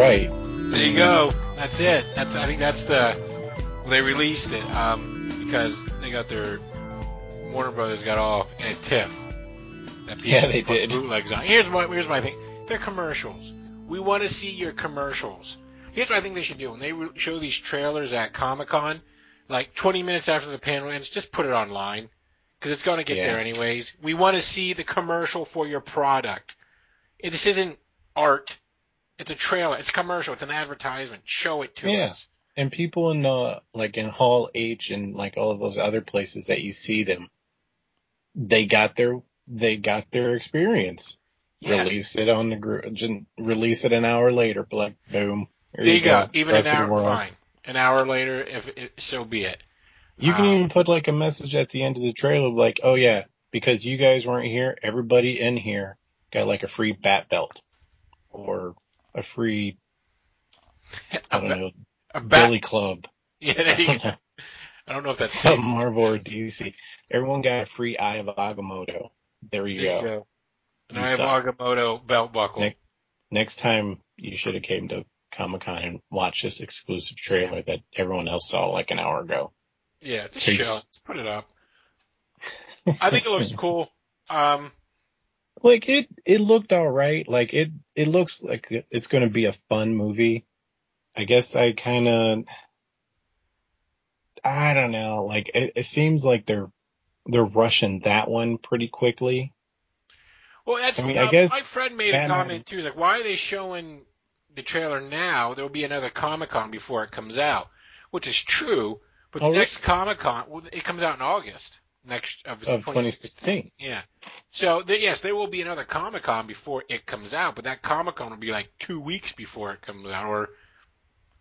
Right. There you go. That's it. That's I think that's the they released it um, because they got their Warner Brothers got off in a tiff. That Yeah, they did. Bootlegs on. Here's my here's my thing. They're commercials. We want to see your commercials. Here's what I think they should do when they re- show these trailers at Comic Con, like 20 minutes after the panel ends, just put it online because it's going to get Yeah. there anyways. We want to see the commercial for your product. This isn't art. It's a trailer. It's a commercial. It's an advertisement. Show it to Yeah. us. And people in uh like in Hall H and like all of those other places that you see them, they got their they got their experience. Yeah. Release it on the gr- just release it an hour later, like boom. Here There you go. go. Even Rest an hour, fine. An hour later, if it, so be it. You can Um, even put like a message at the end of the trailer like, oh yeah, because you guys weren't here, everybody in here got like a free bat belt or a free, I don't ba- know, a bat. Billy Club. Yeah, there you go. I don't know if that's Some Marvel or DC. Everyone got a free Eye of Agamotto. There you There you go. go. And You I have suck. Agamotto belt buckle. Nick- Next time you should have came to Comic Con and watched this exclusive trailer that everyone else saw like an hour ago. Yeah, just Peace. show. Just put it up. I think it looks cool. Um, like it it looked all right like it it looks like it's going to be a fun movie i guess i kind of i don't know like it, it seems like they're they're rushing that one pretty quickly well, that's. I mean, uh, I guess my friend made a comment too. He's like, "Why are they showing the trailer now? There will be another Comic Con before it comes out," which is true. But the Oh, really? next Comic Con, well, it comes out in August next uh, of, of 2016 Yeah. So th- yes, there will be another Comic Con before it comes out, but that Comic Con will be like two weeks before it comes out, or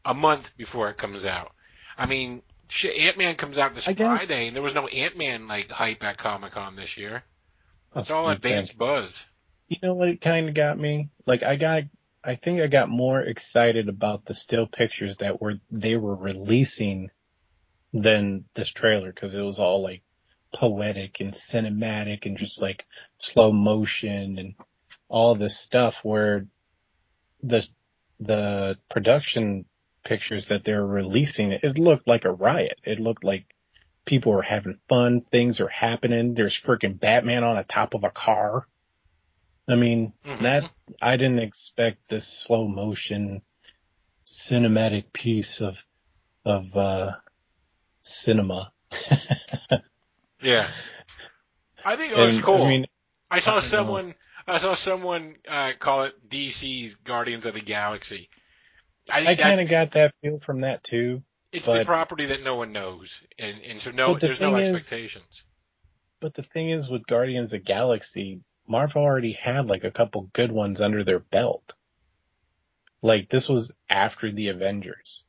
a month before it comes out. I mean, shit, Ant Man comes out this guess- Friday, and there was no Ant Man like hype at Comic Con this year. Oh, it's Oh, all you advanced buzz. you know what it kind of got me like i got i think i got more excited about the still pictures that were they were releasing than this trailer because it was all like poetic and cinematic and just like slow motion and all this stuff where the the production pictures that they're releasing it looked like a riot. It looked like people were having fun things are happening there's freaking batman on the top of a car. I mean Mhm. that i didn't expect this slow motion cinematic piece of of uh cinema Yeah. I think it looks And, cool. I mean, I saw I don't know. someone. I saw someone uh, call it DC's Guardians of the Galaxy. I I kind of got that feel from that too. it's the property that no one knows, and and so no, the there's no thing is- expectations. But the thing is with Guardians of the Galaxy, Marvel already had like a couple good ones under their belt. Like this was after the Avengers.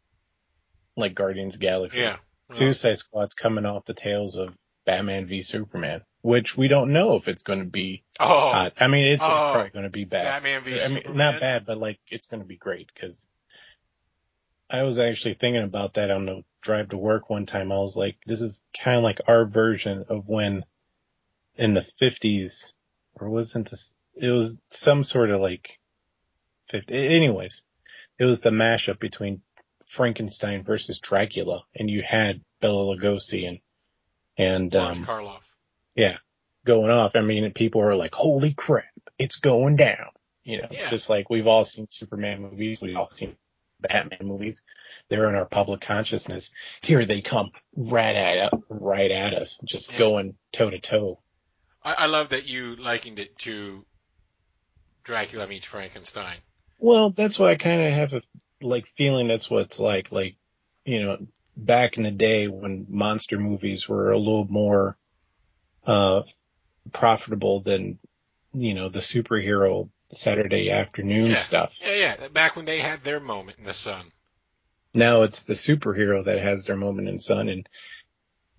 Like Guardians Galaxy. Yeah. Suicide Squad's coming off the tails of Batman v Superman, which we don't know if it's going to be Oh, hot. I mean, it's Oh, probably going to be bad. Batman v I mean, not bad, but like it's going to be great because I was actually thinking about that on the drive to work one time. I was like, this is kind of like our version of when in the fifties, or wasn't this, it was some sort of like 50, anyways, it was the mashup between Frankenstein versus Dracula and you had Bela Lugosi and, and, um, Karloff. yeah, going off. I mean, people are like, holy crap, it's going down. You know, Yeah. just like we've all seen Superman movies, we've all seen Batman movies. They're in our public consciousness. Here they come right at right at us, just Yeah. going toe to toe. I, I love that you likened it to Dracula meets Frankenstein. Well, that's why I kind of have a like feeling that's what it's like. Like, you know, back in the day when monster movies were a little more uh profitable than you know the superhero Saturday afternoon Yeah. stuff. Yeah, yeah. Back when they had their moment in the sun. Now it's the superhero that has their moment in sun, and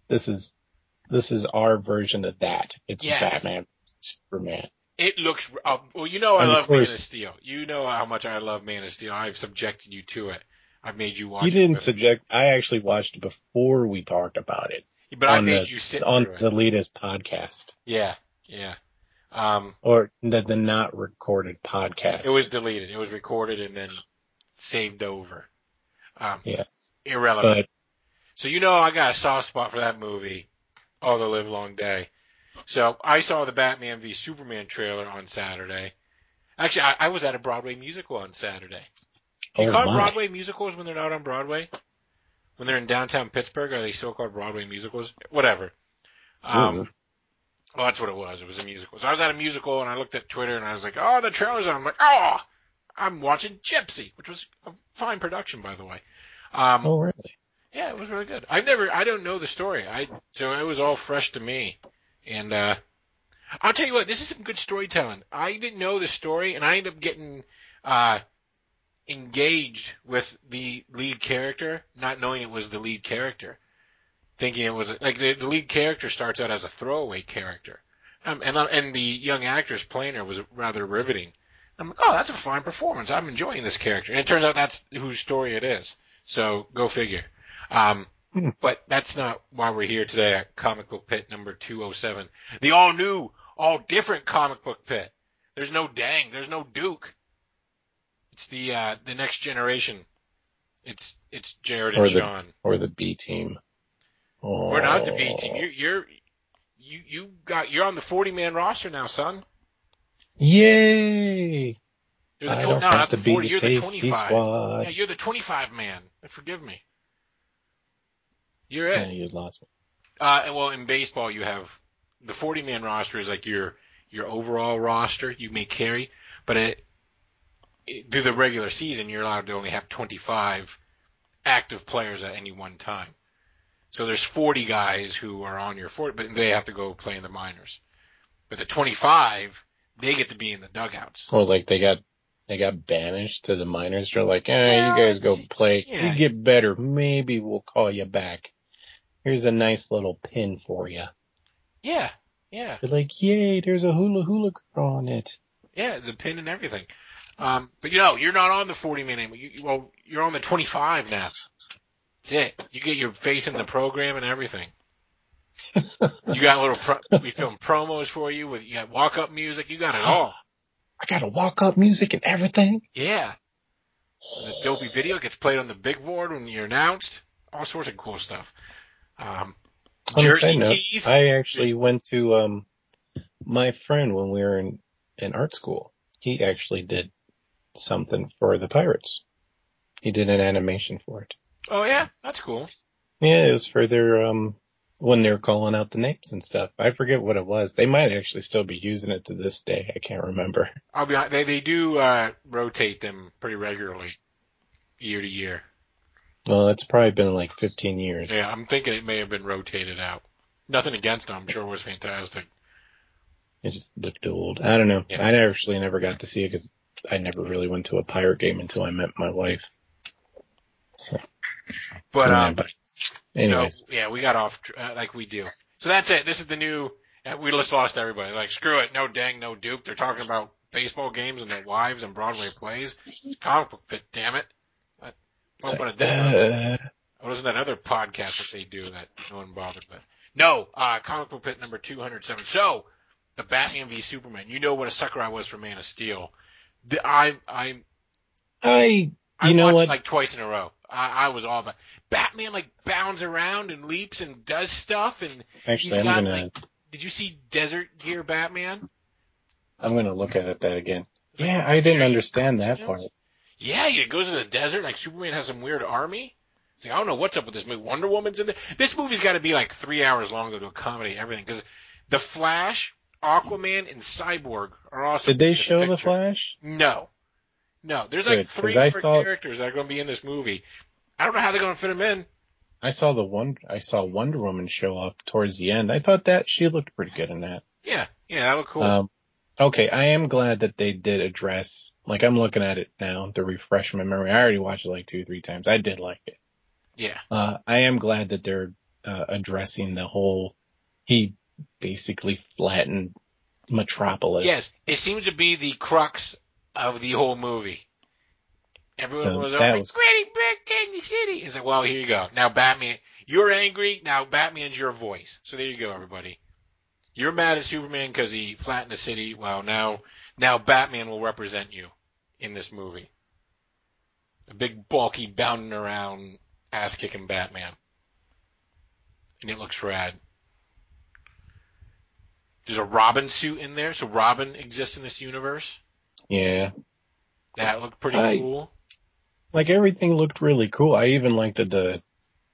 this is this is our version of that. It's Yes. Batman, Superman. It looks uh, well. You know I And love Man of Steel. You know how much I love Man of Steel. I've subjected you to it. I've made you watch. You didn't with- subject. I actually watched it before we talked about it but I made the- you sit on it. the latest podcast Yeah, yeah. Um, or the, the not recorded podcast. it was deleted. It was recorded and then saved over. Um, yes, irrelevant. but So you know I got a soft spot for that movie, all the live long day. So I saw the Batman v Superman trailer on Saturday. Actually, I, I was at a Broadway musical on Saturday. You oh call my, Broadway musicals when they're not on Broadway? When they're in downtown Pittsburgh, are they still called Broadway musicals? Whatever. Um, Ooh. well, that's what it was. It was a musical. So I was at a musical and I looked at Twitter and I was like, oh, the trailer's on. I'm like, oh, I'm watching Gypsy, which was a fine production, by the way. Um, oh really? yeah, it was really good. I've never, I don't know the story. I, so it was all fresh to me. And, uh, I'll tell you what, this is some good storytelling. I didn't know the story and I ended up getting, uh, engaged with the lead character, not knowing it was the lead character. Thinking it was, like, the, the lead character starts out as a throwaway character. Um, and, uh, and the young actress playing her was rather riveting. I'm like, oh, that's a fine performance. I'm enjoying this character. And it turns out that's whose story it is. So go figure. Um, Hmm. but that's not why we're here today at Comic Book Pit number 207. The all new, all different comic book pit. There's no Dang, there's no Duke. It's the, uh, the next generation. It's, it's Jared and Or the- Sean. Or the B team. Oh. We're not the B team. You're, you're, you, you got, you're on the 40 man roster now, son. Yay! You're the tw- no, not the 40, the you're the 25. squad. Yeah, you're the 25 man. Forgive me. You're Yeah, it. you lost me. Uh, well, in baseball, you have the 40 man roster is like your your overall roster you may carry, but it through the regular season you're allowed to only have 25 active players at any one time. So there's 40 guys who are on your 40, but they have to go play in the minors. But the 25, they get to be in the dugouts. Or like they got they got banished to the minors. They're like, eh, Well, you guys go play. yeah. You get better. Maybe we'll call you back. Here's a nice little pin for you. Yeah, yeah. They're like, yay, there's a hula hula girl on it. Yeah, the pin and everything. Um, but you know, you're not on the 40 man anymore. You, well, you're on the 25 now. That's it. You get your face in the program and everything. you got little, pro- we film promos for you with, you got walk up music. You got it all. I got a walk up music and everything. Yeah. The dopey video gets played on the big board when you're announced. All sorts of cool stuff. Um, On Jersey note, tees. I actually went to um my friend when we were in in art school. He actually did something for the Pirates. He did an animation for it. oh yeah, that's cool. Yeah, it was for their um when they were calling out the names and stuff. I forget what it was. They might actually still be using it to this day. I can't remember. I'll be honest, they they do uh, rotate them pretty regularly, year to year. Well, it's probably been like 15 years. Yeah, I'm thinking it may have been rotated out. Nothing against them. I'm sure it was fantastic. It just looked old. I don't know. Yeah. I actually never got to see it because I never really went to a pirate game until I met my wife. So, But yeah, um, but anyways, yeah, we got off tr- uh, like we do. So that's it. This is the new. uh, We just lost everybody. Like screw it. No dang, no Duke. They're talking about baseball games and their wives and Broadway plays. It's comic book pit. Damn it. I- it's Open like, a difference. uh, What was that other podcast that they do that no one bothered with? No, uh, comic book pit number 207. So, the Batman v Superman. You know what a sucker I was for Man of Steel. The, I, I, I, I you know watched what? like twice in a row. I, I was all about Batman like bounds around and leaps and does stuff. And Actually, he's I'm got, gonna, like- did you see Desert Gear Batman? I'm gonna look at it that again. Like Yeah, I didn't understand that part. Yeah, he goes to the desert. Like Superman has some weird army. It's like I don't know what's up with this movie. Wonder Woman's in there. This movie's got to be like three hours long though to accommodate everything because the Flash, Aquaman, and Cyborg are also. Did they show the picture. Flash? No, no. There's Good, like three different saw- characters that are going to be in this movie. I don't know how they're going to fit them in. I saw the one. I saw Wonder Woman show up towards the end. I thought that she looked pretty good in that. Yeah, yeah, that look cool. Um, okay, I am glad that they did address. Like I'm looking at it now to refresh my memory. I already watched it like two, three times. I did like it. yeah, Uh, I am glad that they're uh, addressing the whole. He basically flattened Metropolis. yes. It seems to be the crux of the whole movie. Everyone So was like, was- "Gritty brick in the city." It's like, well, here you go. Now Batman, you're angry. Now Batman's your voice. So there you go, everybody. You're mad at Superman because he flattened the city. Well, now, now Batman will represent you in this movie. A big, bulky, bounding around, ass kicking Batman. And it looks rad. There's a Robin suit in there, so Robin exists in this universe. Yeah. That looked pretty I- cool. Like everything looked really cool. I even liked that the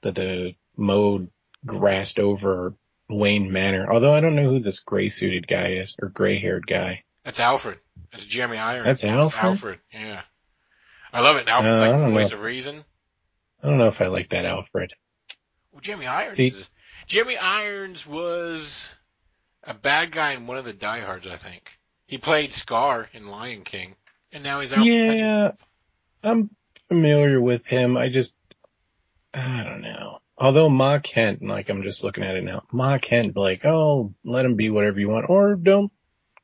that the mode grassed over Wayne Manor. Although I don't know who this gray suited guy is or gray haired guy. That's Alfred. That's Jeremy Irons. That's Alfred? Alfred, yeah. I love it. Alfred's Uh, I like the don't voice know. of reason. I don't know if I like that Alfred. Well, Jeremy Irons See- is, Jeremy Irons was a bad guy in one of the diehards, I think. He played Scar in Lion King, and now he's Alfred. Yeah, I'm familiar with him. I just, I don't know. Although Ma Kent, like I'm just looking at it now, Ma Kent, like, oh, let him be whatever you want, or don't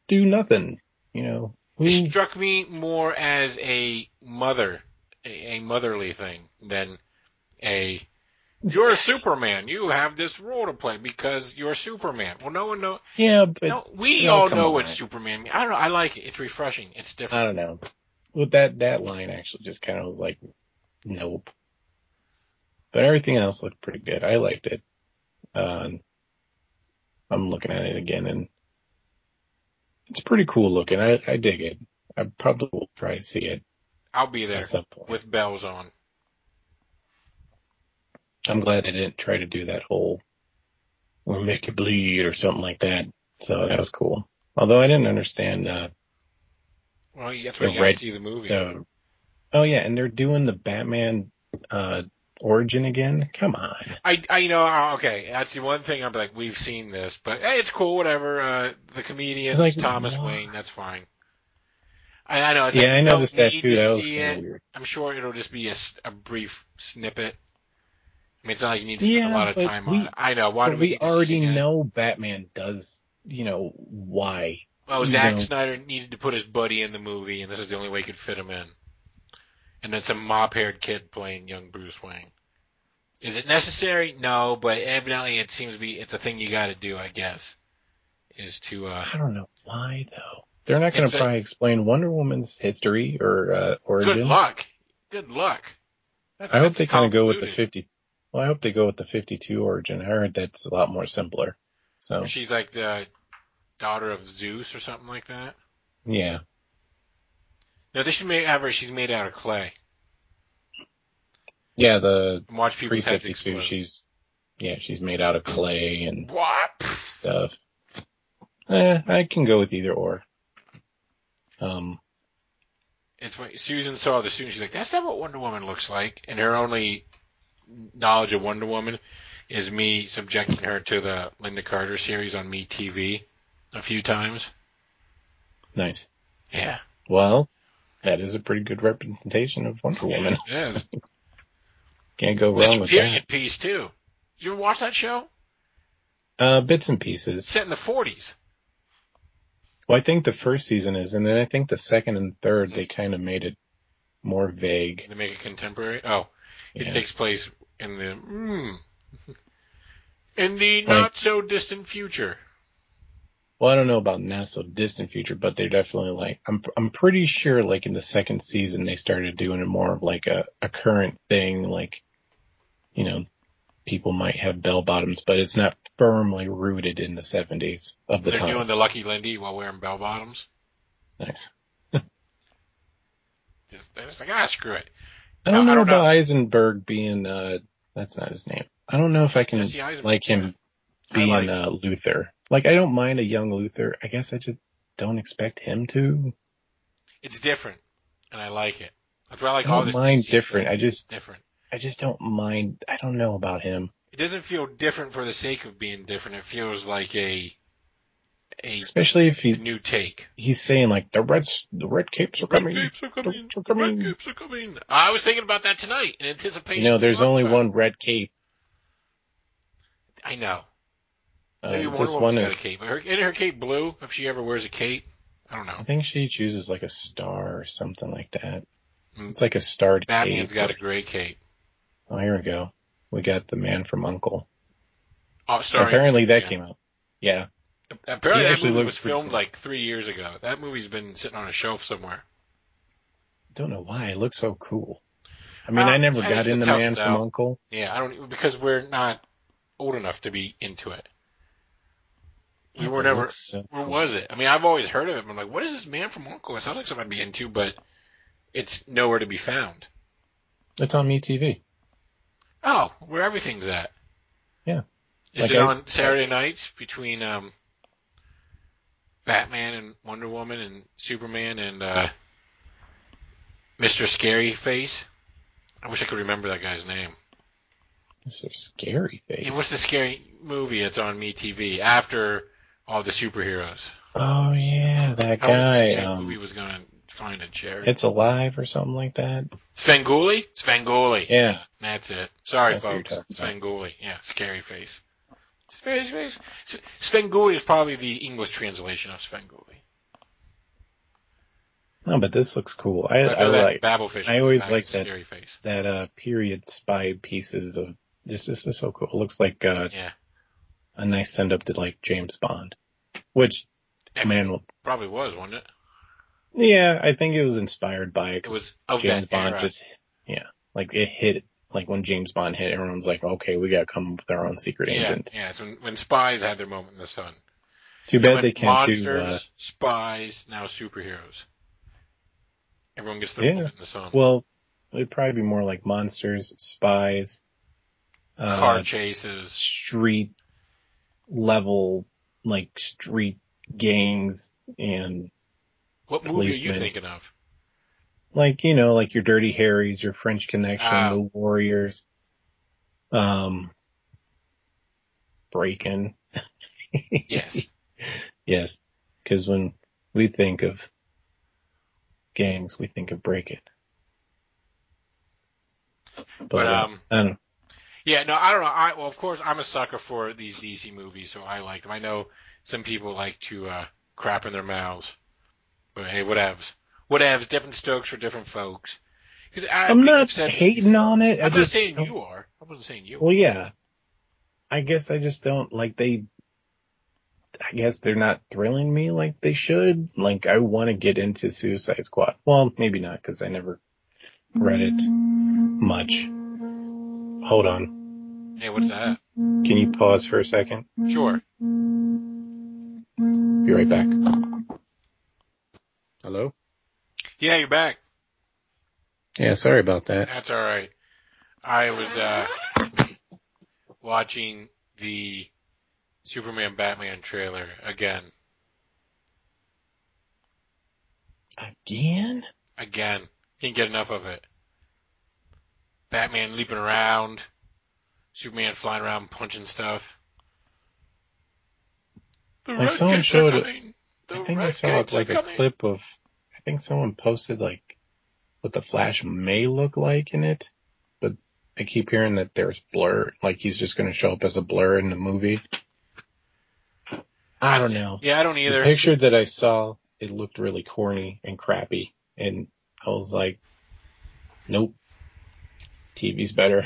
do nothing. You know, He who, struck me more as a mother, a, a motherly thing than a you're a Superman. You have this role to play because you're Superman. Well, no one know. yeah, but no, we all know on. what Superman. I don't know. I like it. It's refreshing. It's different. I don't know. With that, that line actually just kind of was like, nope. But everything else looked pretty good. I liked it. Uh, I'm looking at it again and it's pretty cool looking. I, I dig it. I probably will try to see it I'll be there at some point. with bells on. I'm glad I didn't try to do that whole or make it bleed or something like that. So that was cool. Although I didn't understand, uh, Well, that's The why you gotta see the movie. oh yeah, and they're doing the Batman, uh, origin again. Come on. I, I, you know, uh, okay, that's the one thing I'm like, we've seen this, but hey, it's cool, whatever. Uh, the comedian, like, Thomas why? Wayne, that's fine. I, I know. It's Yeah, I noticed that too. to That was kind of weird. I'm sure it'll just be a brief snippet. I mean, it's not like you need to spend Yeah, a lot of time we- on it. I know. Why do we, we need to see it already know Batman does, you know, why. You Zack know. Snyder needed to put his buddy in the movie, and this is the only way he could fit him in. And then some mop-haired kid playing young Bruce Wayne. Is it necessary? No, but evidently it seems to be, it's a thing you gotta do, I guess. Is to, uh, I don't know why though. They're not going to a- probably explain Wonder Woman's history or uh, origin. good luck. Good luck. That's- I hope they kind of go with the convoluted. 50. Well, I hope they go with the 52 origin. I heard that's a lot more simpler. So She's like the daughter of Zeus or something like that. yeah, No, they should make, have her, she's made out of clay. yeah. The And watch people's heads 52, explode. she's yeah, she's made out of clay and What? stuff. Eh, I can go with either or. Um, it's funny. Susan saw the suit. She's like, "That's not what Wonder Woman looks like." And her only knowledge of Wonder Woman is me subjecting her to the Lynda Carter series on Me TV a few times. nice. Yeah, Well, that is a pretty good representation of Wonder Woman. yes. Can't go wrong with period that. piece too. Did you ever watch that show? Uh, bits and pieces. set in the 40s. Well, I think the first season is, and then I think the second and third they kind of made it more vague. They make it contemporary. Oh, it Yeah. takes place in the mm, in the Like- not so distant future. Well, I don't know about not so distant future, but they're definitely like I'm. I'm pretty sure, like in the second season, they started doing it more of like a a current thing, like you know, people might have bell bottoms, but it's not firmly rooted in the 70s of the time. They're time. doing the Lucky Lindy while wearing bell bottoms. nice. just, they're just like, ah, screw it. I don't No, I know don't about know. Eisenberg being, uh, that's not his name. I don't know if I can like him being, like uh, Luther. Like, I don't mind a young Luther. I guess I just don't expect him to. It's different, and I like it. That's why I like I all don't this mind different. stuff. I just- different. I just don't mind. I don't know about him. It doesn't feel different for the sake of being different. It feels like a a, Especially if he, new take. he's saying like, the reds, the red capes are coming. Red capes are coming. Capes are coming. Red capes are coming. I was thinking about that tonight in anticipation. You know, there's only one red cape. I know. Uh, Maybe Wonder this one is, a cape. Her, isn't her cape blue? If she ever wears a cape, I don't know. I think she chooses like a star or something like that. Mm. It's like a starred Batman's cape. got a gray cape. Oh, here we go. We got the man from Uncle. Oh, starring Apparently that Superman. came out. Yeah. Apparently that movie was filmed cool. like three years ago. That movie's been sitting on a shelf somewhere. Don't know why. It looks so cool. I mean, Uh, I never I got into Man sell. from Uncle. Yeah, I don't because we're not old enough to be into it. We were never. so Where was it? I mean, I've always heard of it. But I'm like, what is this Man from Uncle? It sounds like something I'd be into, but it's nowhere to be found. It's on MeTV. Oh, where everything's at. Yeah. Is Like it I- on Saturday nights between um Batman and Wonder Woman and Superman and uh Mr. Scary Face? I wish I could remember that guy's name. A scary face. Yeah, what's the scary movie that's on MeTV after all the superheroes? oh yeah, that I don't think the guy. scary Um, movie was gonna find a chair. it's alive or something like that. Svengoolie? Svengoolie. Yeah. That's it. Sorry, That's folks. Svengoolie. Yeah, scary face. Scary face. S- Svengoolie is probably the English translation of Svengoolie. No, but this looks cool. I, I, I feel that like Babelfish. I always like that- Scary face. that uh period spy pieces of this. This is so cool. It looks like uh, Yeah. a nice send up to like James Bond, which I mean, man, will- probably was, wasn't it? yeah, I think it was inspired by It was of James that Bond. era. Just yeah, like it hit. Like when James Bond hit, everyone's like, okay, we gotta come up with our own secret yeah, agent. yeah. It's when, when spies had their moment in the sun. Too bad they can't monsters, do. Uh, spies, now superheroes. Everyone gets their Yeah. moment in the sun. well, it'd probably be more like monsters, spies, uh, Car chases. street level, like street gangs, and What movie are you policemen. thinking of? Like you know, like your Dirty Harrys, your French Connection, Ah. the Warriors, um, Breakin'. Yes. Yes, because when we think of gangs, we think of Break It. But, But, uh, um, I don't. Yeah, no, I don't know. I well, of course, I'm a sucker for these DC movies, so I like them. I know some people like to uh, crap in their mouths, but hey, whatevs, whatevs. Different strokes for different folks. Because I'm not hating on it. I I'm not just, saying you are. I wasn't saying you. Well, yeah. I guess I just don't like they. I guess they're not thrilling me like they should. Like I want to get into Suicide Squad. Well, maybe not because I never read it much. Hold on. Hey, what's that? Can you pause for a second? Sure. Be right back. Hello? Yeah, you're back. Yeah, sorry about that. That's all right. I was uh, watching the Superman Batman trailer again. Again? Again. Can't get enough of it. Batman leaping around, Superman flying around punching stuff. The Like someone showed it- I think I saw like a coming. clip of. I think someone posted like what the Flash may look like in it, but I keep hearing that there's blur. Like he's just going to show up as a blur in the movie. I don't know. Yeah, I don't The either. picture that I saw, it looked really corny and crappy, and I was like, nope. TV's better.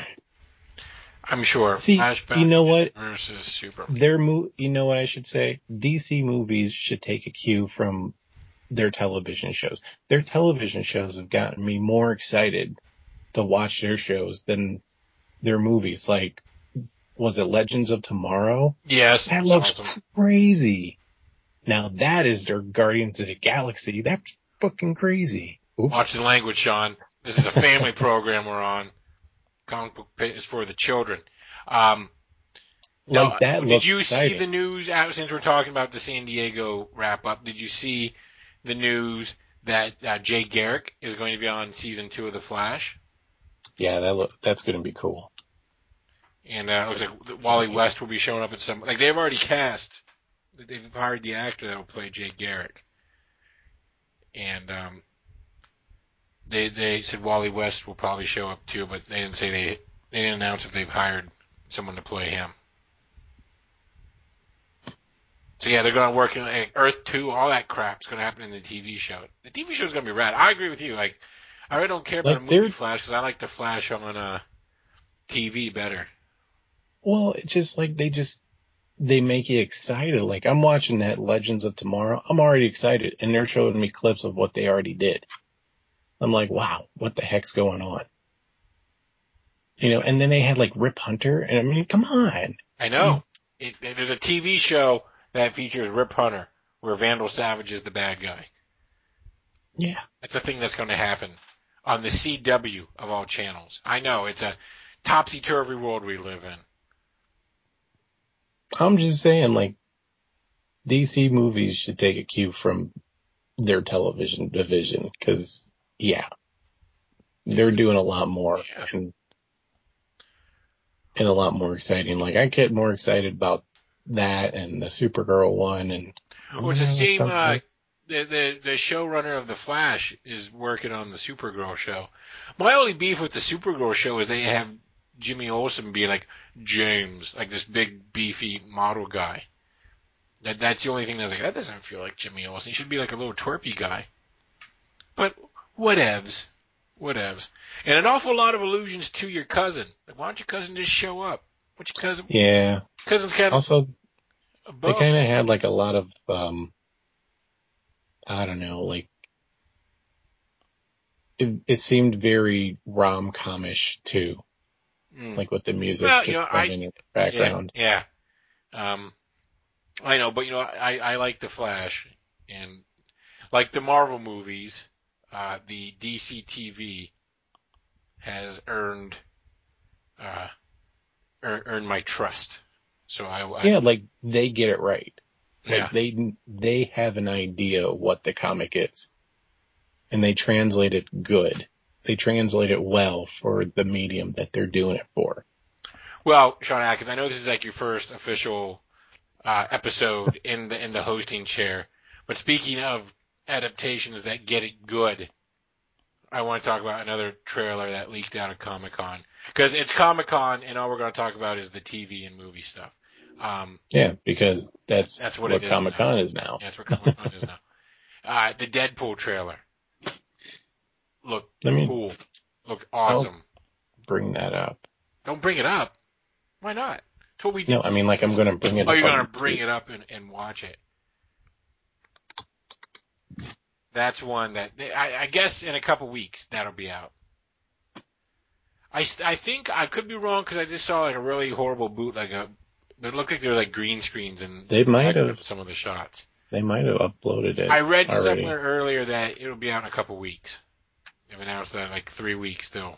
I'm sure. See, Flash you know what? Versus Superman. Their mo- you know what I should say? DC movies should take a cue from their television shows. Their television shows have gotten me more excited to watch their shows than their movies. Like, was it Legends of Tomorrow? Yes, That looks awesome. crazy. Now that is their Guardians of the Galaxy. That's fucking crazy. Oops. Watch the language, Sean. This is a family program we're on. Comic book is for the children. Um, like that did you exciting. see the news? uh, Since we're talking about the San Diego wrap up, did you see the news that uh, Jay Garrick is going to be on season two of The Flash? Yeah, that look that's gonna be cool. And uh, it looks like Wally West will be showing up at some. Like they've already cast. They've hired the actor that will play Jay Garrick. And um, they they said Wally West will probably show up too, but they didn't say they they didn't announce if they've hired someone to play him. So yeah, they're going to work in like, Earth Two. All that crap's going to happen in the TV show. The TV show's going to be rad. I agree with you. Like, I really don't care about Like, a movie they're- Flash because I like the Flash on uh, TV better. Well, it's just like they just they make you excited. Like I'm watching that Legends of Tomorrow. I'm already excited, and they're showing me clips of what they already did. I'm like, wow, what the heck's going on? You know, and then they had like Rip Hunter, and I mean, come on. I know. It, there's a TV show that features Rip Hunter where Vandal Savage is the bad guy. Yeah. That's a thing that's going to happen on the CW of all channels. I know it's a topsy-turvy world we live in. I'm just saying, like, DC movies should take a cue from their television division, because yeah, they're doing a lot more Yeah. and and a lot more exciting. Like I get more excited about that and the Supergirl one and Well, it's the same, uh, The, the the showrunner of the Flash is working on the Supergirl show. My only beef with the Supergirl show is they have Jimmy Olsen being like James, like this big beefy model guy. That that's the only thing that's like that doesn't feel like Jimmy Olsen. He should be like a little twerpy guy. But whatevs, whatevs, and an awful lot of allusions to your cousin. Like, why don't your cousin just show up? Your cousin? yeah. Cousin's kind of Also, they kind of had like a lot of um, I don't know, like it, it seemed very rom comish too, Mm. like with the music Well, just you know, I- in the background. Yeah. yeah. Um, I know, but you know, I, I like the Flash and like the Marvel movies, uh, the DC TV has earned, uh, ear- earned my trust. So I, I Yeah, like they get it right. Like yeah. they they have an idea what the comic is, and they translate it good. They translate it well for the medium that they're doing it for. Well, Sean Atkins, I know this is like your first official uh, episode in the in the hosting chair, but speaking of adaptations that get it good, I want to talk about another trailer that leaked out of Comic Con because it's Comic Con, and all we're going to talk about is the TV and movie stuff. Um, Yeah, because that's That's what what, it is Comic Con is now. that's what Comic Con is now. Uh, the Deadpool trailer looked Let me- cool, looked awesome. Bring that up. Don't bring it up. Why not? It's what we do. No, I mean like I'm gonna bring it. Oh, up you're gonna bring it up and, and watch it. That's one that I, I guess in a couple weeks that'll be out. I, I think I could be wrong because I just saw like a really horrible boot like a. It looked like there were like green screens and They might have. some of the shots. They might have uploaded it. I read already. somewhere earlier that it'll be out in a couple weeks. They've announced that in uh, like three weeks still.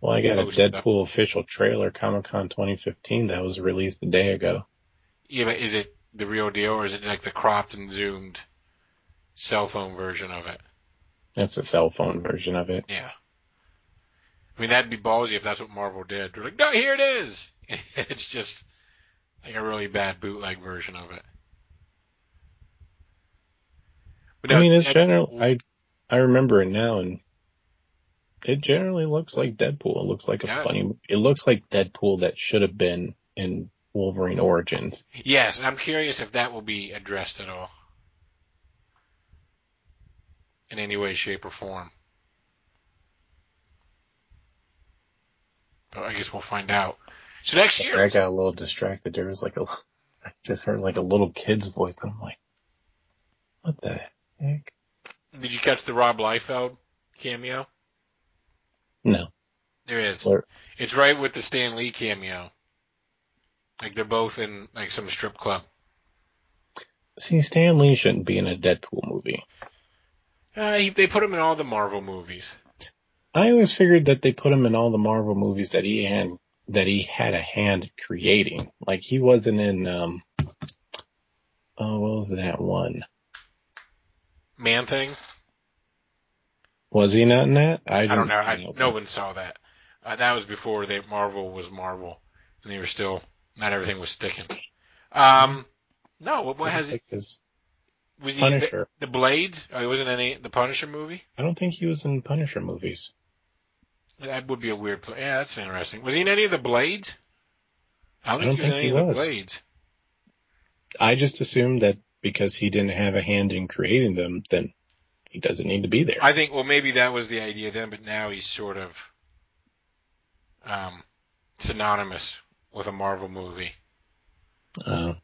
Well, I got a. Deadpool official trailer, Comic Con 2015, that was released a day ago. Yeah, but is it the real deal or is it like the cropped and zoomed cell phone version of it? That's a cell phone version of it. Yeah. I mean, that'd be ballsy if that's what Marvel did. They're like, no, here it is. it's just like a really bad bootleg version of it. But I no, mean, it's general. I I remember it now, and it generally looks like Deadpool. It looks like a Yes. funny. It looks like Deadpool that should have been in Wolverine Origins. Yes, and I'm curious if that will be addressed at all. In any way, shape, or form. But I guess we'll find out. So next year, I got a little distracted. There was like a, I just heard like a little kid's voice, and I'm like, what the heck? did you catch the Rob Liefeld cameo? No. There is. Where- It's right with the Stan Lee cameo. Like they're both in like some strip club. See, Stan Lee shouldn't be in a Deadpool movie. Uh, he, they put him in all the Marvel movies. I always figured that they put him in all the Marvel movies that he had that he had a hand creating. Like he wasn't in um oh what was that one? Man Thing. Was he not in that? I don't know. I, no one. saw that. Uh, that was before they Marvel was Marvel, and they were still not everything was sticking. Um, no. What, what has it? Was he in the, Punisher. the Blades? Oh, he wasn't in any the Punisher movie. I don't think he was in Punisher movies. That would be a weird. Play. Yeah, that's interesting. Was he in any of the Blades? I don't I think don't he was think any he of the was. Blades. I just assumed that because he didn't have a hand in creating them, then he doesn't need to be there. I think. Well, maybe that was the idea then, but now he's sort of um, synonymous with a Marvel movie. Uh,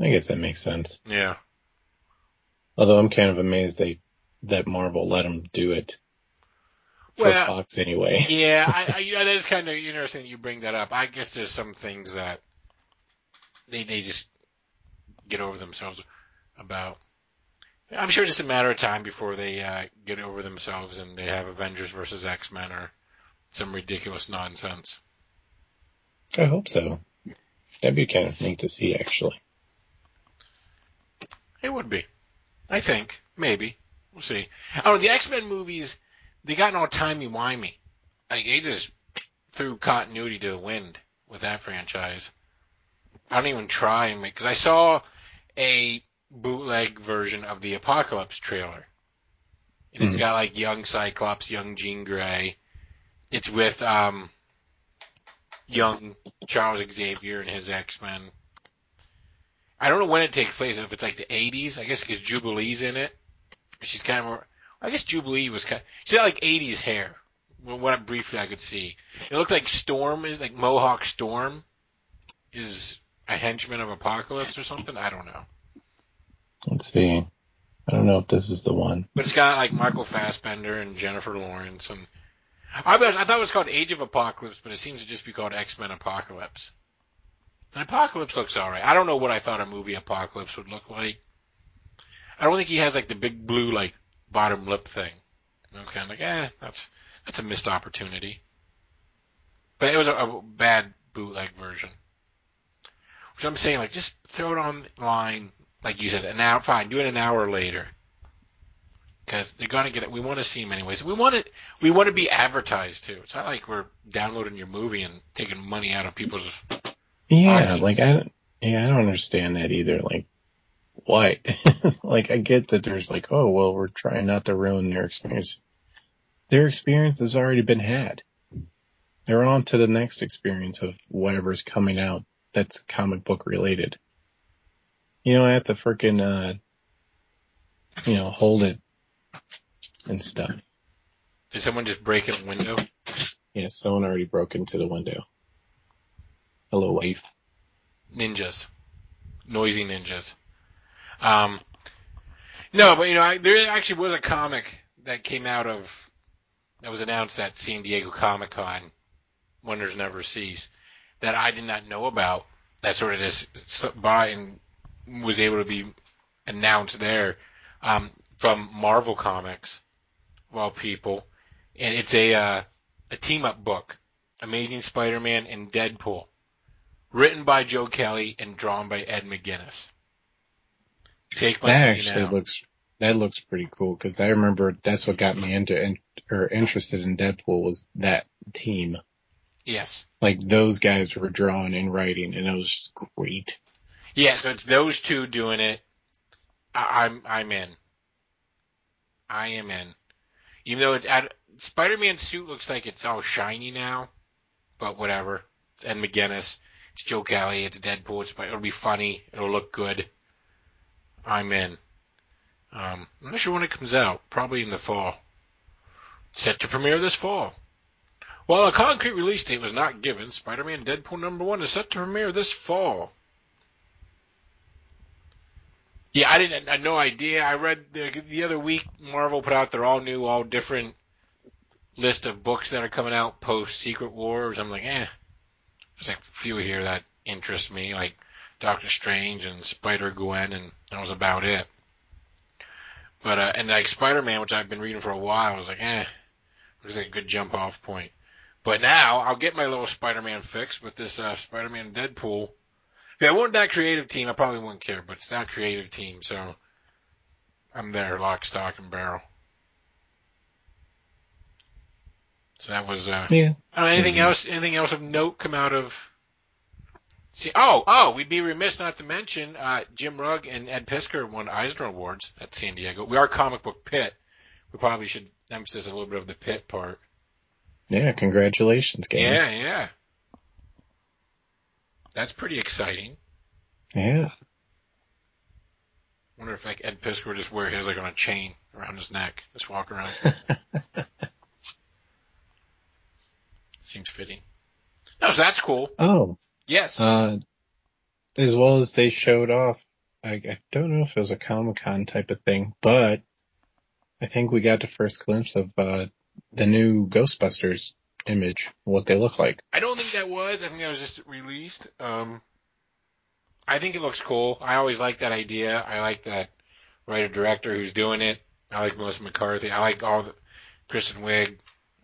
I guess that makes sense. Yeah. Although I'm kind of amazed they that Marvel let him do it for Well, Fox anyway. Yeah, I, I you know that is kind of interesting that you bring that up. I guess there's some things that they they just get over themselves about. I'm sure it's just a matter of time before they uh, get over themselves and they have Avengers versus X Men or some ridiculous nonsense. I hope so. That'd be kind of neat to see, actually. It would be, I think, maybe we'll see. Oh, the X Men movies they got all timey wimey. Like they just threw continuity to the wind with that franchise. I don't even try and make because I saw a bootleg version of the Apocalypse trailer, and it's Mhm. got like young Cyclops, young Jean Grey. It's with um young Charles Xavier and his X Men. I don't know when it takes place. If it's like the '80s, I guess because Jubilee's in it. She's kind of more. I guess Jubilee was kind. She's got like '80s hair. Well, What briefly I could see, it looked like Storm is like Mohawk Storm is a henchman of Apocalypse or something. I don't know, Let's see. I don't know if this is the one. but it's got like Michael Fassbender and Jennifer Lawrence and. I, was, I thought it was called Age of Apocalypse, but it seems to just be called X Men Apocalypse. And Apocalypse looks alright. I don't know what I thought a movie Apocalypse would look like. I don't think he has like the big blue like bottom lip thing. And I was kind of like, eh, that's that's a missed opportunity. But it was a, a bad bootleg version. Which I'm saying, like, just throw it online, like you said, an hour. Fine, do it an hour later. Because they're gonna get it. We want to see them anyways. We want it. We want to be advertised too. It's not like we're downloading your movie and taking money out of people's. Yeah, Audience. like I, yeah, I don't understand that either. Like, why? like, I get that there's like, oh, well, we're trying not to ruin their experience. Their experience has already been had. They're on to the next experience of whatever's coming out that's comic book related. You know, I have to frickin', uh, you know, hold it and stuff. Did someone just break in a window? Yeah, someone already broke into the window. Hello, wife. ninjas, noisy ninjas. Um, no, but you know, I, there actually was a comic that came out of that was announced at San Diego Comic Con, Wonders Never Cease, that I did not know about. That sort of just slipped by and was able to be announced there um, from Marvel Comics, of all people, and it's a uh, a team up book, Amazing Spider-Man and Deadpool written by Joe Kelly and drawn by Ed McGuinness. Take my That actually now. looks that looks pretty cool because I remember that's what got me into in, or interested in Deadpool was that team. yes, Like those guys were drawing and writing, and it was just great. yeah. So it's those two doing it. I, I'm I'm in. I am in. Even though it's at, Spider-Man's suit looks like it's all shiny now, but whatever. It's Ed McGuinness. It's Joe Kelly. It's Deadpool. It's, it'll be funny. It'll look good. I'm in. Um, I'm not sure when it comes out. Probably in the fall. Set to premiere this fall. While a concrete release date was not given, Spider-Man Deadpool number one is set to premiere this fall. Yeah, I didn't. I had no idea. I read the, the other week Marvel put out their all new, all different list of books that are coming out post Secret Wars. I'm like, eh. There's like a few here that interest me, like Doctor Strange and Spider Gwen, and that was about it. But uh, and like Spider-Man, which I've been reading for a while, I was like, eh, looks like a good jump off point. But now I'll get my little Spider-Man fix with this uh, Spider-Man Deadpool. If I weren't that creative team, I probably wouldn't care. But it's that creative team, so I'm there, lock, stock, and barrel. So that was. Uh, Yeah. Know, anything else? Anything else of note come out of? See, oh, oh, we'd be remiss not to mention uh, Jim Rugg and Ed Piskor won Eisner Awards at San Diego. We are comic book pit. We probably should emphasize a little bit of the pit part. Yeah. Congratulations, gang. Yeah, yeah. That's pretty exciting. Yeah. Wonder if like Ed Piskor would just wear his like on a chain around his neck, just walk around. Seems fitting. No, so that's cool. Oh. Yes. Uh, as well as they showed off, I, I don't know if it was a Comic Con type of thing, but I think we got the first glimpse of uh, the new Ghostbusters image, what they look like. I don't think that was. I think that was just released. Um, I think it looks cool. I always like that idea. I like that writer director who's doing it. I like Melissa McCarthy. I like all the Kristen Wiig.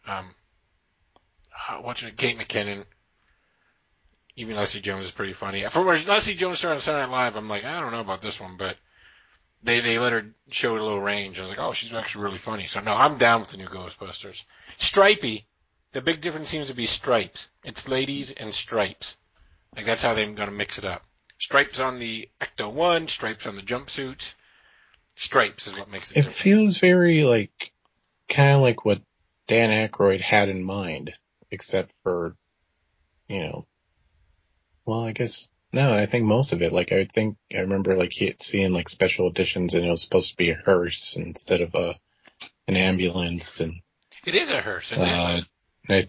Um, uh, watching it, Kate McKinnon. Even Leslie Jones is pretty funny. For where Leslie Jones started on Saturday Night Live, I'm like, I don't know about this one, but they they let her show a little range. I was like, oh, she's actually really funny. So no, I'm down with the new Ghostbusters. Stripey. The big difference seems to be stripes. It's ladies and stripes. Like that's how they're going to mix it up. Stripes on the Ecto One, stripes on the jumpsuits. Stripes is what makes it, It different. feels very like, kind of like what Dan Aykroyd had in mind, except for, you know, well, I guess, no, I think most of it, like I think, I remember like he- seeing like special editions and it was supposed to be a hearse instead of a, an ambulance and, It is a hearse, isn't uh, it? I,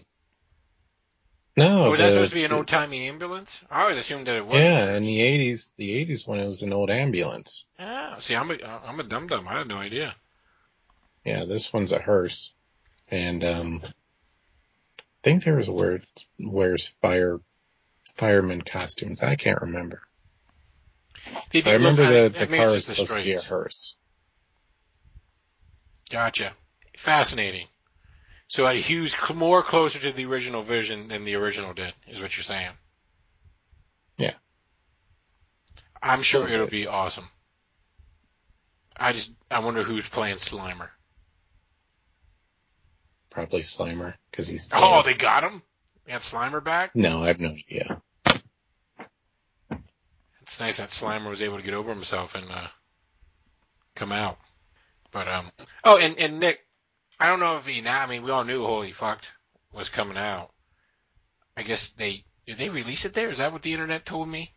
no, was that supposed to be an old timey ambulance? I always assumed that it was. Yeah, in the eighties, the eighties when it was an old ambulance. Ah, see, I'm a I'm a dum dum. I had no idea. Yeah, this one's a hearse, and um, I think there was a word wears fire fireman costumes. I can't remember. They I remember look- the the car is supposed to be a hearse. Gotcha. Fascinating. So uh, Hughes more closer to the original vision than the original did, is what you're saying. Yeah. I'm sure it'll be awesome. I just I wonder who's playing Slimer. Probably Slimer because he's. Oh, they got him. They got Slimer back. no, I have no idea. It's nice that Slimer was able to get over himself and uh, come out. But um, oh, and and Nick, I don't know if he now. I mean, we all knew Holy Fucked was coming out. I guess they did they release it there? Is that what the internet told me?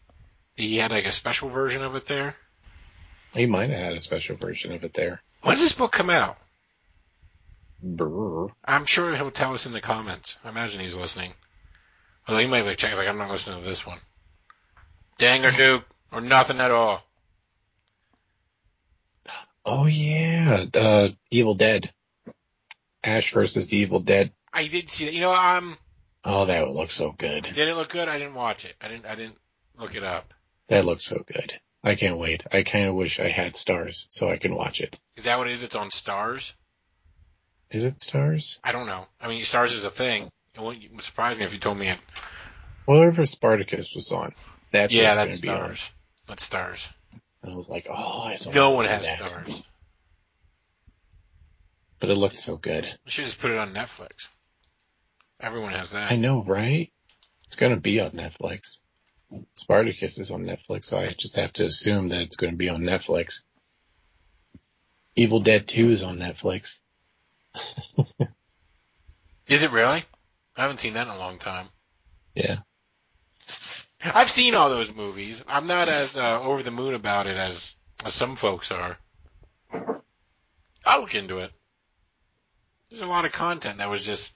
He had like a special version of it there. He might have had a special version of it there. When does this book come out? Brr. I'm sure he'll tell us in the comments. I imagine he's listening. Although he might be checking, like, I'm not listening to this one. Dang or Duke, or nothing at all. Oh yeah, uh, Evil Dead. Ash versus the Evil Dead. I did see that. You know, um, Oh, that would look so good. did it look good? I didn't watch it. I didn't. I didn't look it up. That looks so good. I can't wait. I kind of wish I had Starz so I can watch it. Is that what it is? It's on Starz. Is it Starz? I don't know. I mean, Starz is a thing. It wouldn't surprise me if you told me it. Whatever Spartacus was on. That's yeah, that's Starz. That's Starz. on. I was like, oh, I No one has that. Starz. But it looked so good. You should just put it on Netflix. Everyone has that. I know, right? It's going to be on Netflix. Spartacus is on Netflix, so I just have to assume that it's going to be on Netflix. Evil Dead 2 is on Netflix. Is it really? I haven't seen that in a long time. Yeah. I've seen all those movies. I'm not as uh, over the moon about it as, as some folks are. I'll look into it. There's a lot of content that was just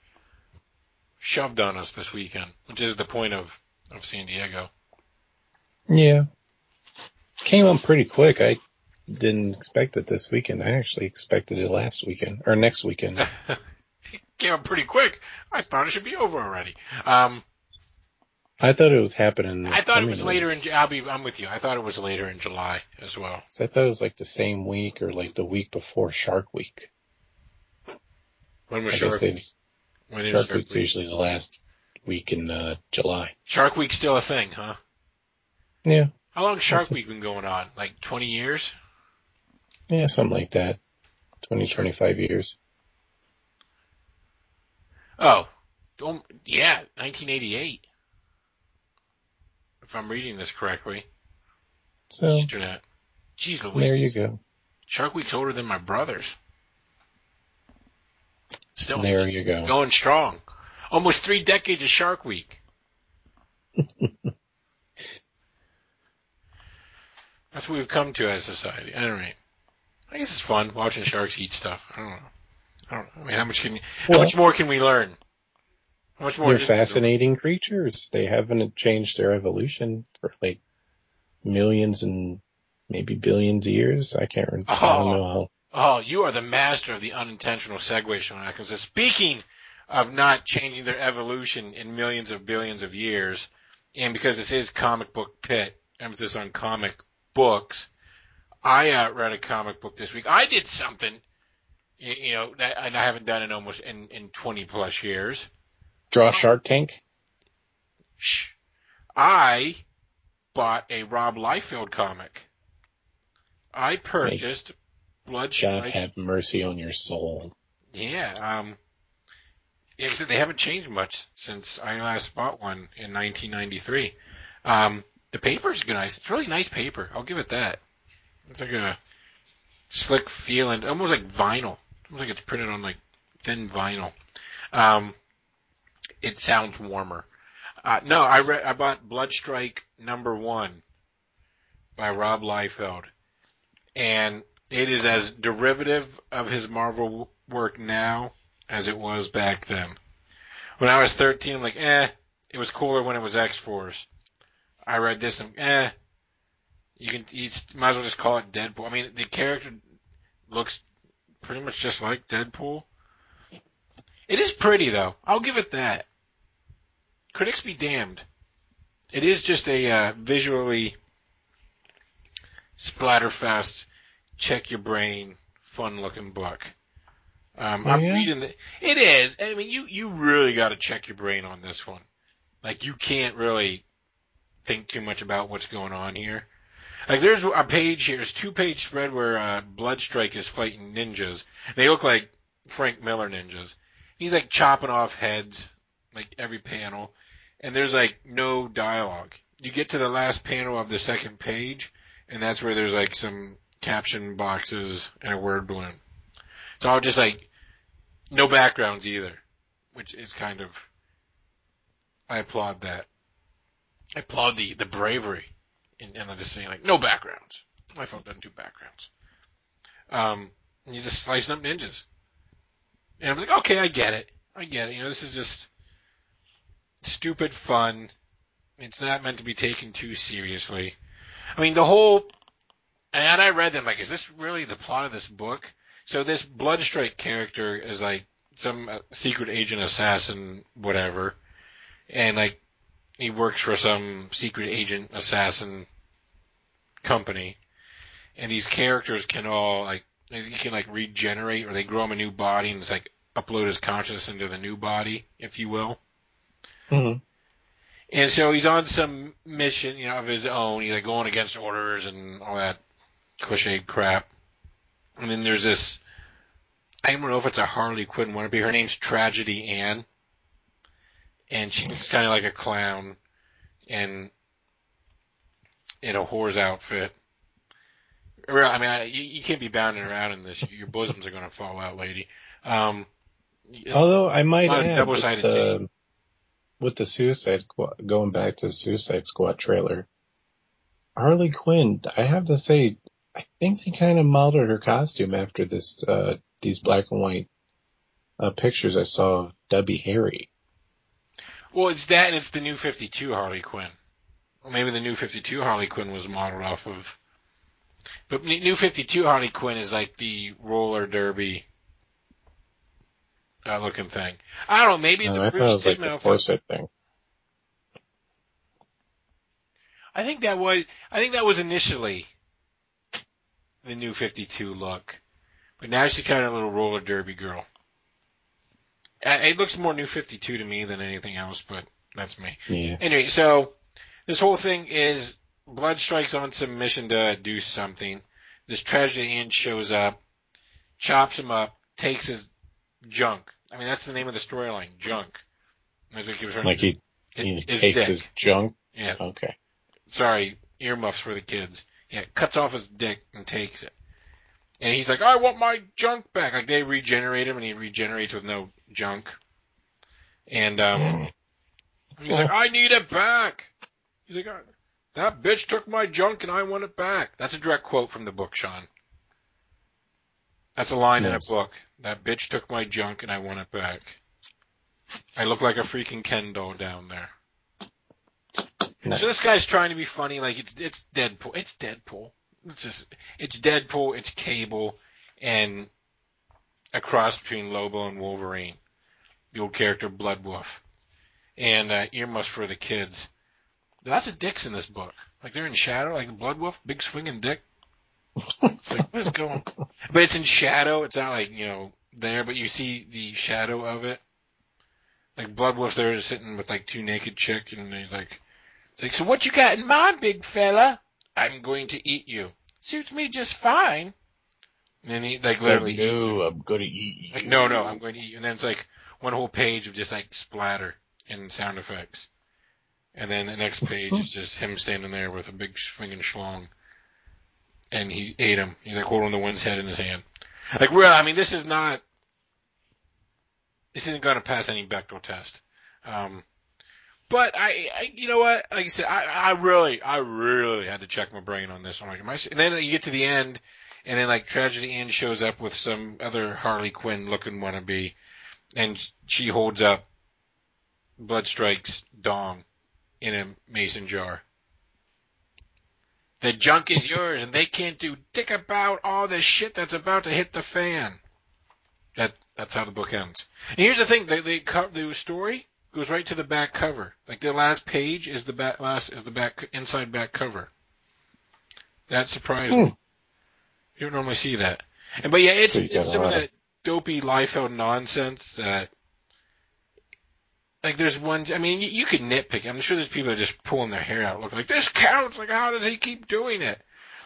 shoved on us this weekend, which is the point of, of San Diego. Yeah. Came on pretty quick. I didn't expect it this weekend. I actually expected it last weekend or next weekend. Came up pretty quick. I thought it should be over already. Um, I thought it was happening. This I thought it was later week. in. I'll be. I'm with you. I thought it was later in July as well. So I thought it was like the same week or like the week before Shark Week. When was I Shark Week? When Shark Shark Week's Week? usually the last week in uh, July. Shark Week's still a thing, huh? Yeah, How long Shark Week been going on? Like 20 years? yeah, something like that. 20, 25 years. Oh, yeah, 1988. If I'm reading this correctly, So internet. Jeez Louise. there you go. Shark Week's older than my brothers. Still There you go. going strong. Almost three decades of Shark Week. That's what we've come to as a society. Anyway, I guess it's fun watching sharks eat stuff. I don't know. I don't know. I mean, how much can how Well- much more can we learn? Much more? They're fascinating creatures. They haven't changed their evolution for like millions and maybe billions of years. I can't remember. Oh. Oh, you are the master of the unintentional segue, Sean Atkins. Speaking of not changing their evolution in millions of billions of years, and because this is comic book pit, emphasis on comic books, I uh, read a comic book this week. I did something, you, you know, that and I haven't done in almost in, in 20 plus years. Draw Shark Tank? Shh. I bought a Rob Liefeld comic. I purchased God Bloodstrike. have mercy on your soul. Yeah, um, yeah, they haven't changed much since I last bought one in 1993. Um, the paper's good, nice. It's really nice paper. I'll give it that. It's like a slick feeling, almost like vinyl. Almost like it's printed on like thin vinyl. Um, it sounds warmer. Uh, no, I read, I bought Bloodstrike number one by Rob Liefeld. And it is as derivative of his Marvel work now as it was back then. When I was 13, I'm like, eh, it was cooler when it was X-Force. I read this and, eh, you can, you might as well just call it Deadpool. I mean, the character looks pretty much just like Deadpool. It is pretty though. I'll give it that. Critics be damned. It is just a uh, visually splatterfest, check your brain, fun looking book. Um, Oh, I'm yeah? reading the. It is. I mean, you you really got to check your brain on this one. Like you can't really think too much about what's going on here. Like there's a page here, there's two page spread where uh, Bloodstrike is fighting ninjas. They look like Frank Miller ninjas. He's like chopping off heads, like every panel, and there's like no dialogue. You get to the last panel of the second page, and that's where there's like some caption boxes and a word balloon. It's all just like no backgrounds either, which is kind of I applaud that. I applaud the the bravery in, in just saying like no backgrounds. My phone doesn't do backgrounds. Um, he's just slicing up ninjas, and I'm like, okay, I get it, I get it. You know, this is just stupid fun. It's not meant to be taken too seriously. I mean, the whole, and I read them like, is this really the plot of this book? So this Bloodstrike character is like some uh, secret agent assassin, whatever, and like he works for some secret agent assassin company, and these characters can all like he can like regenerate or they grow him a new body and it's like upload his consciousness into the new body, if you will. Mm-hmm. And so he's on some mission, you know, of his own. He's like going against orders and all that cliche crap. And then there's this, I don't know if it's a Harley Quinn wannabe. Her name's Tragedy Ann. And she's kind of like a clown and in a whore's outfit. I mean, I, you, you can't be bounding around in this. Your bosoms are going to fall out, lady. Um, Although I might add, double-sided the, with the Suicide Squad, going back to the Suicide Squad trailer, Harley Quinn, I have to say, I think they kind of modeled her costume after this, uh, these black and white, uh, pictures I saw of Debbie Harry. Well, it's that and it's the new 52 Harley Quinn. Or maybe the new 52 Harley Quinn was modeled off of. But new 52 Harley Quinn is like the roller derby uh, looking thing. I don't know, maybe Uh, the I thought it Bruce was like the corset thing. I think that was I think that was initially the new 52 look, but now she's kind of a little roller derby girl. It looks more new 52 to me than anything else, but that's me. Yeah. Anyway, so this whole thing is Bloodstrike's on submission to do something. This Tragedy Ann shows up, chops him up, takes his junk. I mean, that's the name of the storyline, junk. That's what he was Like he, he his takes dick. his junk. Yeah, Okay. sorry, earmuffs for the kids. Yeah, cuts off his dick and takes it. And he's like, I want my junk back. Like they regenerate him and he regenerates with no junk. And um he's like, I need it back. He's like, that bitch took my junk and I want it back. That's a direct quote from the book, Sean. That's a line Nice. in a book. That bitch took my junk and I want it back. I look like a freaking Ken doll down there. Nice. So this guy's trying to be funny, like it's it's Deadpool. It's Deadpool. It's just it's Deadpool. It's Cable, and a cross between Lobo and Wolverine. The old character Bloodwolf, and uh, earmuffs for the kids. Lots of dicks in this book. Like they're in shadow, like the Bloodwolf, big swinging dick. It's like what is going? On? But it's in shadow. It's not like you know there, but you see the shadow of it. Like Bloodwolf there is sitting with like two naked chick, and he's like, it's like, so what you got in mind, big fella? I'm going to eat you. Suits me just fine. And then he like literally Like, eats him. no, I'm gonna eat you. Like, no, no, I'm going to eat you. And then it's like one whole page of just like splatter and sound effects. And then the next page is just him standing there with a big swinging schlong. And he ate him. He's like holding the wind's head in his hand. Like, real, I mean, this is not, this isn't going to pass any Bechdel test. Um, but I, I, you know what? Like I said, I, I really, I really had to check my brain on this one. Like, am I, and then you get to the end, and then like Tragedy Ann shows up with some other Harley Quinn looking wannabe, and she holds up Bloodstrike's dong in a mason jar. The junk is yours, and they can't do dick about all this shit that's about to hit the fan. That that's how the book ends. And here's the thing: the the, co- the story goes right to the back cover. Like the last page is the back last is the back inside back cover. That's surprising. Hmm. You don't normally see that. And but yeah, it's So it's some of- that dopey Liefeld nonsense that. Like there's one, I mean, you, you could nitpick. I'm sure there's people that just pulling their hair out, looking like this counts. Like, how does he keep doing it?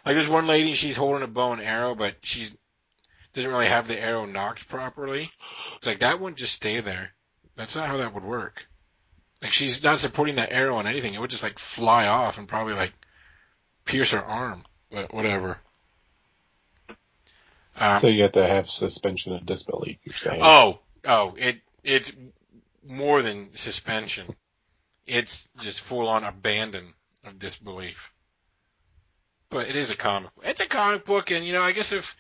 Like, there's one lady, she's holding a bow and arrow, but she's doesn't really have the arrow knocked properly. It's like that wouldn't just stay there. That's not how that would work. Like, she's not supporting that arrow on anything. It would just like fly off and probably like pierce her arm. But whatever. Um, so you have to have suspension of disbelief. You're saying? Oh, oh, it it's more than suspension. It's just full on abandon of disbelief. But it is a comic. book. It's a comic book, and you know, I guess if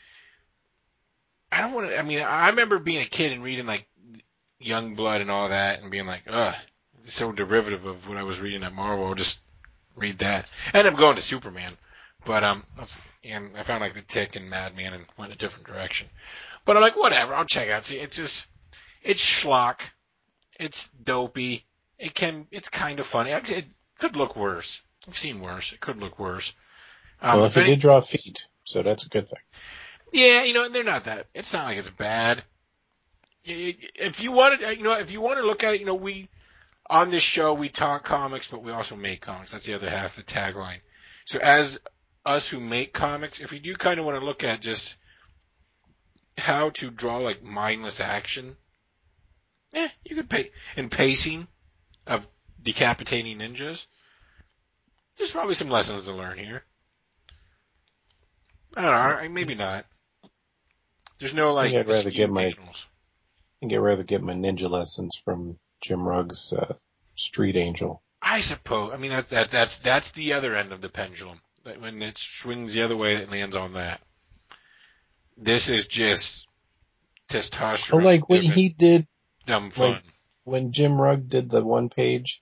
I don't want to, I mean, I remember being a kid and reading like Youngblood and all that, and being like, ugh, it's so derivative of what I was reading at Marvel. I'll just read that. And I ended up going to Superman, but um, and I found like the Tick and Madman and went a different direction. But I'm like, whatever, I'll check out. See, it's just, it's schlock. It's dopey. It can, it's kind of funny. It it could look worse. I've seen worse. It could look worse. Um, well, if any- did draw feet, so that's a good thing. yeah, you know, they're not that. It's not like it's bad. If you wanted, you know, if you want to look at it, you know, we on this show we talk comics, but we also make comics. That's the other half of the tagline. So as us who make comics, if you do kind of want to look at just how to draw like mindless action, eh, you could pay and pacing of decapitating ninjas. There's probably some lessons to learn here. I don't know. Maybe not. There's no like. I'd rather get my- panels. I think I'd rather get my ninja lessons from Jim Rugg's uh, Street Angel. I suppose. I mean that that that's that's the other end of the pendulum. That when it swings the other way, it lands on that. This is just testosterone. Well, like when he did, dumb fun. like- when Jim Rugg did the one page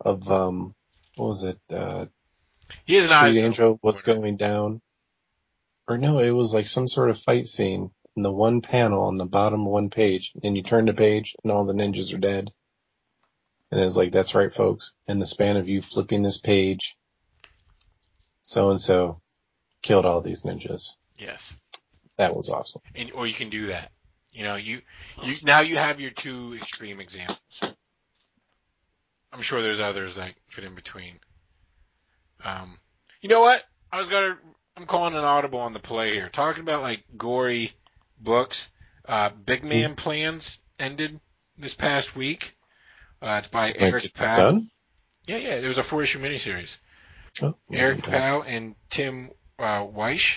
of um, what was it? Uh, he an eyes. Street Angel was going down, or no, it was like some sort of fight scene in the one panel on the bottom of one page, and you turn the page and all the ninjas are dead. And it's like, that's right, folks. In the span of you flipping this page, so and so killed all these ninjas. Yes. That was awesome. And, or you can do that. You know, you, you, now you have your two extreme examples. I'm sure there's others that fit in between. Um, you know what? I was gonna, I'm calling an audible on the play here. Talking about like gory books. Uh, Big Man Plans ended this past week. Uh, it's by Like Eric it's Powell. done? Yeah, yeah. It was a four issue miniseries. Oh, Eric okay. Powell and Tim uh, Wiesch.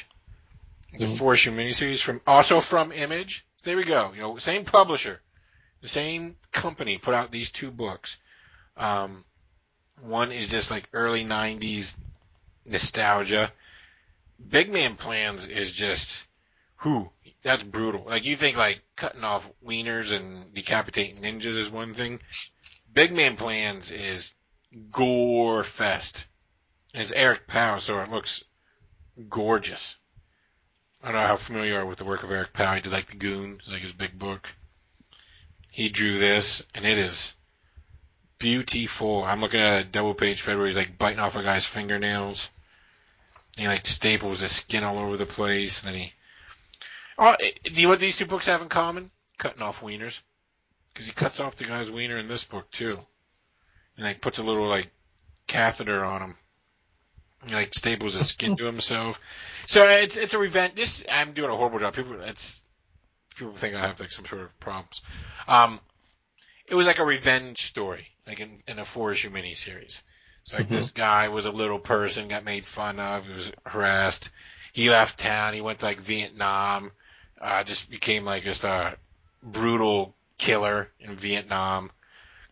It's a Mhm. four issue miniseries from also from Image. There we go. You know, same publisher, the same company put out these two books. Um, one is just like early '90s nostalgia. Big Man Plans is just who that's brutal. Like you think like cutting off wieners and decapitating ninjas is one thing. Big Man Plans is gore fest. And it's Eric Powell, so it looks gorgeous. I don't know how familiar you are with the work of Eric Powell. He did like The Goon, like his big book. He drew this, and it is beautiful. I'm looking at a double page spread where he's like biting off a guy's fingernails. And he like staples his skin all over the place, and then he. Oh, eh, do you know what these two books have in common? Cutting off wieners. Because he cuts off the guy's wiener in this book too, and like puts a little like catheter on him. Like staples his skin to himself. So so it's it's a revenge. This I'm doing a horrible job. People it's people think I have like some sort of problems. Um, it was like a revenge story, like in, in a four issue miniseries. So like Mhm. this guy was a little person, got made fun of, he was harassed. He left town. He went to like Vietnam. Uh, just became like just a brutal killer in Vietnam.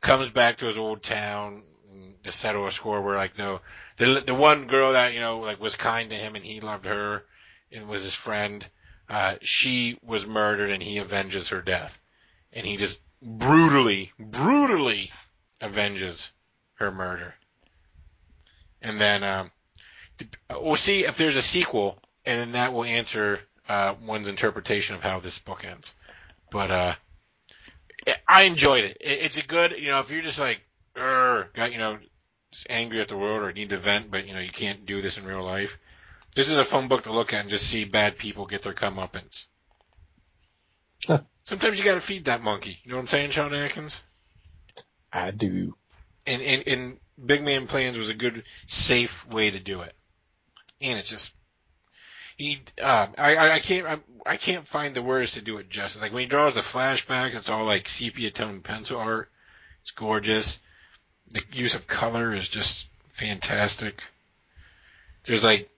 Comes back to his old town and to settle a score where like the the the one girl that you know like was kind to him and he loved her and was his friend. Uh, she was murdered and he avenges her death, and he just brutally, brutally avenges her murder. And then um, we'll see if there's a sequel, and then that will answer uh, one's interpretation of how this book ends. But uh, I enjoyed it. it. It's a good, you know, if you're just like, got you know, just angry at the world or need to vent, but you know you can't do this in real life. This is a fun book to look at and just see bad people get their comeuppance. Huh. Sometimes you got to feed that monkey. You know what I'm saying, Sean Atkins? I do. And, and and Big Man Plans was a good, safe way to do it. And it's just he. Uh, I I can't I, I can't find the words to do it justice. Like when he draws the flashbacks, it's all like sepia tone pencil art. It's gorgeous. The use of color is just fantastic. There's like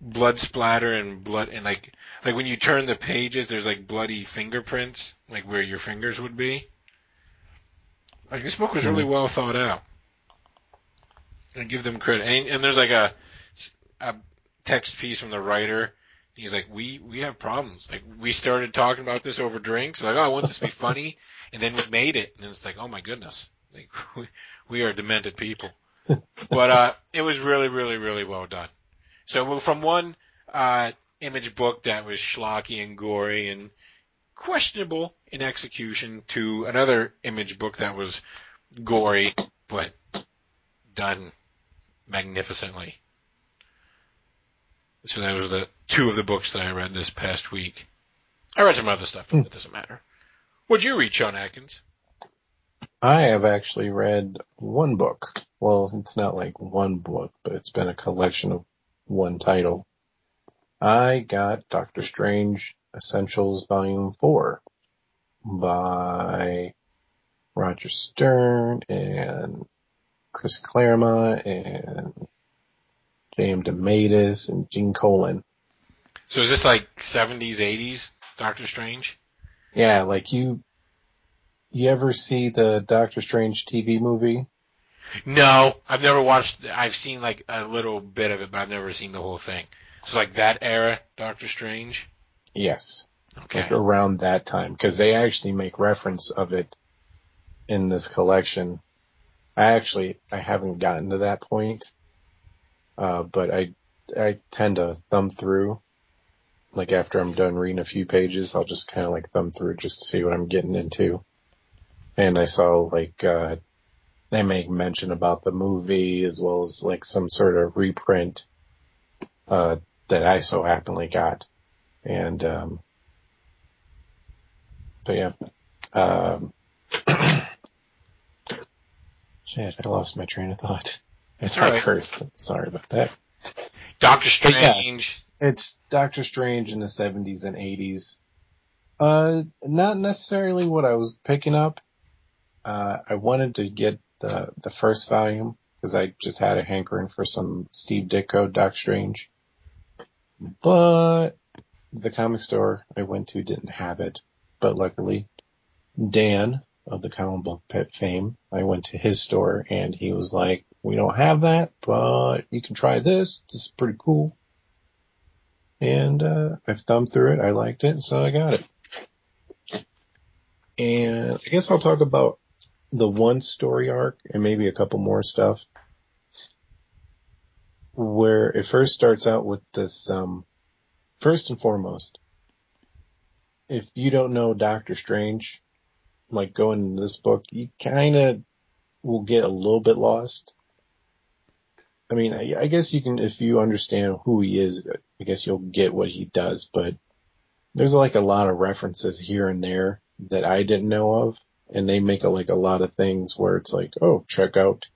blood splatter and blood and like like when you turn the pages, there's like bloody fingerprints, like where your fingers would be. Like this book was really mm-hmm. well thought out. And give them credit. And, and there's like a, a text piece from the writer. He's like, we we have problems. Like we started talking about this over drinks. Like, oh, I want this to be funny, and then we made it, and it's like, oh my goodness, like we, we are demented people. but uh, it was really, really, really well done. So from one uh, image book that was schlocky and gory and questionable in execution to another image book that was gory but done magnificently. So that was the two of the books that I read this past week. I read some other stuff, but that doesn't matter. What'd you read, Sean Atkins? I have actually read one book. Well, it's not like one book, but it's been a collection of one title. I got Doctor Strange Essentials Volume 4 by Roger Stern and Chris Claremont and J.M. DeMatteis and Gene Colan. So is this like 70s, 80s Doctor Strange? Yeah, like you, you ever see the Doctor Strange TV movie? No, I've never watched. I've seen like a little bit of it, but I've never seen the whole thing. So like that era, Doctor Strange. Yes. Okay. like around that time because they actually make reference of it in this collection. I actually I haven't gotten to that point, uh, but I I tend to thumb through. Like after I'm done reading a few pages, I'll just kind of like thumb through just to see what I'm getting into. And I saw like uh, they make mention about the movie as well as like some sort of reprint uh, that I so happily got. And, um, but yeah, um, shit, I lost my train of thought. And It's all I right. cursed. Sorry about that. Doctor But yeah. Strange. It's Doctor Strange in the 70s and 80s. Uh, not necessarily what I was picking up. Uh, I wanted to get the, the first volume because I just had a hankering for some Steve Ditko Doc Strange. But the comic store I went to didn't have it. But luckily, Dan of the comic book pet fame, I went to his store and he was like, we don't have that, but you can try this. This is pretty cool and uh, I've thumbed through it. I liked it, so I got it. And I guess I'll talk about the one story arc and maybe a couple more stuff. Where it first starts out with this, um, first and foremost, if you don't know Doctor Strange, like going into this book, you kind of will get a little bit lost. I mean, I, I guess you can, if you understand who he is, I guess you'll get what he does, but there's like a lot of references here and there that I didn't know of, and they make a, like a lot of things where it's like, oh, check out,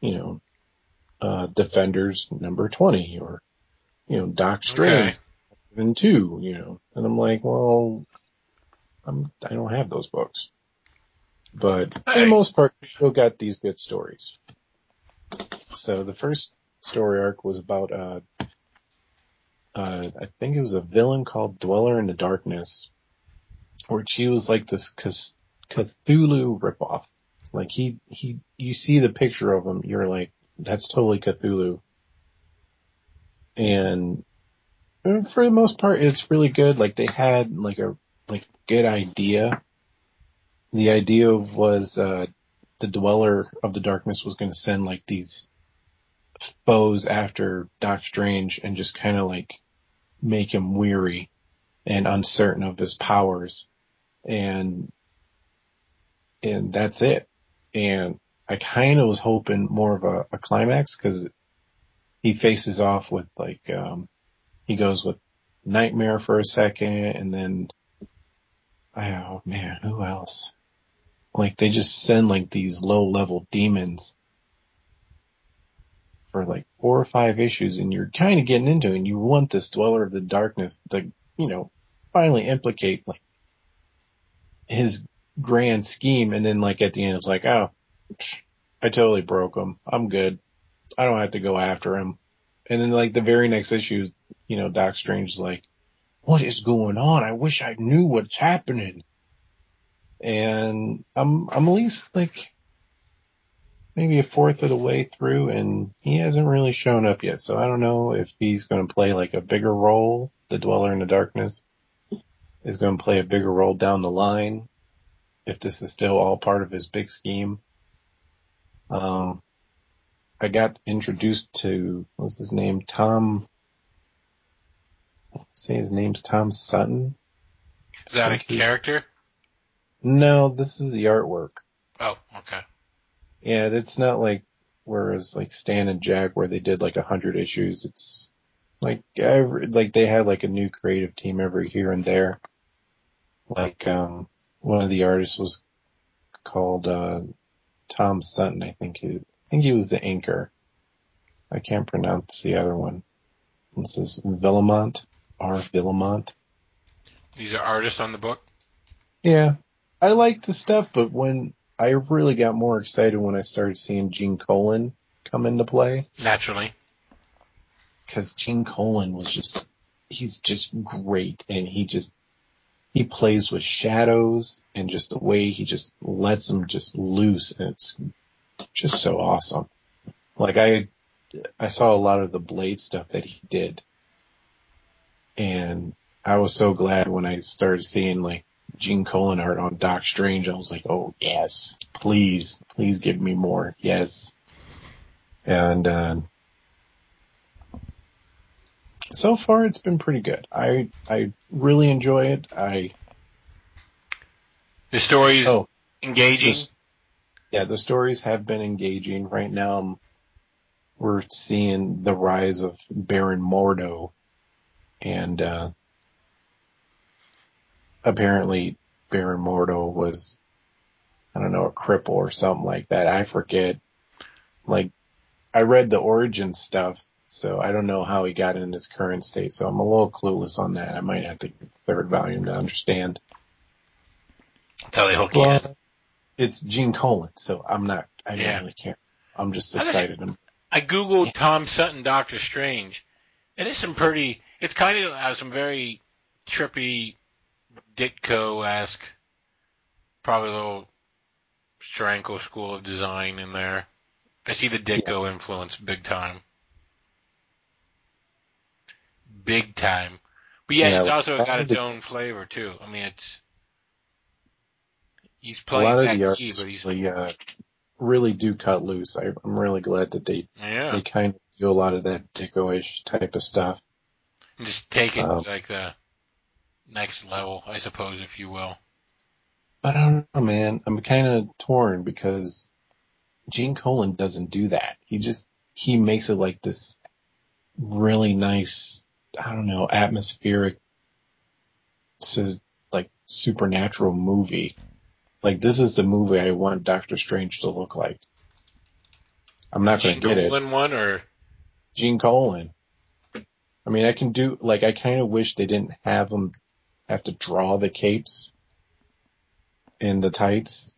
you know, uh, Defenders number 20 or, you know, Doc Strange and two, you know, and I'm like, well, I'm, I don't have those books, but for Hey. the most part, we still got these good stories. So the first story arc was about, uh, uh, I think it was a villain called Dweller in the Darkness, where she was like this Cth- Cthulhu ripoff. Like he, he, you see the picture of him, you're like, that's totally Cthulhu. And for the most part, it's really good. Like they had like a, like good idea. The idea was, uh, the Dweller of the Darkness was going to send like these foes after Doc Strange and just kind of like make him weary and uncertain of his powers. And, and that's it. And I kind of was hoping more of a, a climax because he faces off with like, um, he goes with Nightmare for a second and then, oh man, who else? Like they just send like these low level demons for like four or five issues and you're kind of getting into it and you want this dweller of the darkness to, you know, finally implicate like his grand scheme. And then like at the end, it's like, oh, I totally broke him. I'm good. I don't have to go after him. And then like the very next issue, you know, Doc Strange is like, what is going on? I wish I knew what's happening. And I'm, I'm at least like maybe a fourth of the way through and he hasn't really shown up yet. So I don't know if he's going to play like a bigger role. The Dweller in the Darkness is going to play a bigger role down the line. If this is still all part of his big scheme. Um, I got introduced to, what's his name? Tom, say his name's Tom Sutton. Is that a character? No, this is the artwork. Oh, okay. Yeah, it's not like whereas like Stan and Jack where they did like a hundred issues. It's like every like they had like a new creative team every here and there. Like um one of the artists was called uh Tom Sutton, I think he I think he was the anchor. I can't pronounce the other one. This is Villamont R. Villamont. These are artists on the book. Yeah. I like the stuff, but when I really got more excited when I started seeing Gene Colan come into play. Naturally. because Gene Colan was just, he's just great and he just, he plays with shadows and just the way he just lets them just loose and it's just so awesome. Like I, I saw a lot of the Blade stuff that he did and I was so glad when I started seeing like Gene Colan art on Doc Strange. I was like, oh yes, please, please give me more. Yes. And, uh, so far it's been pretty good. I, I really enjoy it. I, The story's engaging. this- yeah, the stories have been engaging. Right now we're seeing the rise of Baron Mordo and, uh, apparently Baron Mordo was, I don't know, a cripple or something like that. I forget. Like, I read the origin stuff, so I don't know how he got in his current state, so I'm a little clueless on that. I might have to get the third volume to understand. That's how they hook you. Well, it's Gene Colan, so I'm not, I Yeah. don't really care. I'm just excited. I'm, I googled Tom Sutton Doctor Strange. and It is some pretty. It's kind of has some very trippy, Ditko esque, probably a little Steranko school of design in there. I see the Ditko influence big time. Big time. But yeah, Yeah, it's also got its own flavor too. I mean, it's he's a lot playing of that the key, but he's really, uh, really do cut loose. I, I'm really glad that they, yeah, they kind of do a lot of that Ditko-ish type of stuff. and just take it um, like the next level, I suppose, if you will. I don't know, man. I'm kind of torn because Gene Colan doesn't do that. He just, he makes it like this really nice, I don't know, atmospheric, like supernatural movie. Like this is the movie I want Doctor Strange to look like. I'm not going to get it. Colan one or Gene Colan. I mean, I can do, like, I kind of wish they didn't have him have to draw the capes and the tights,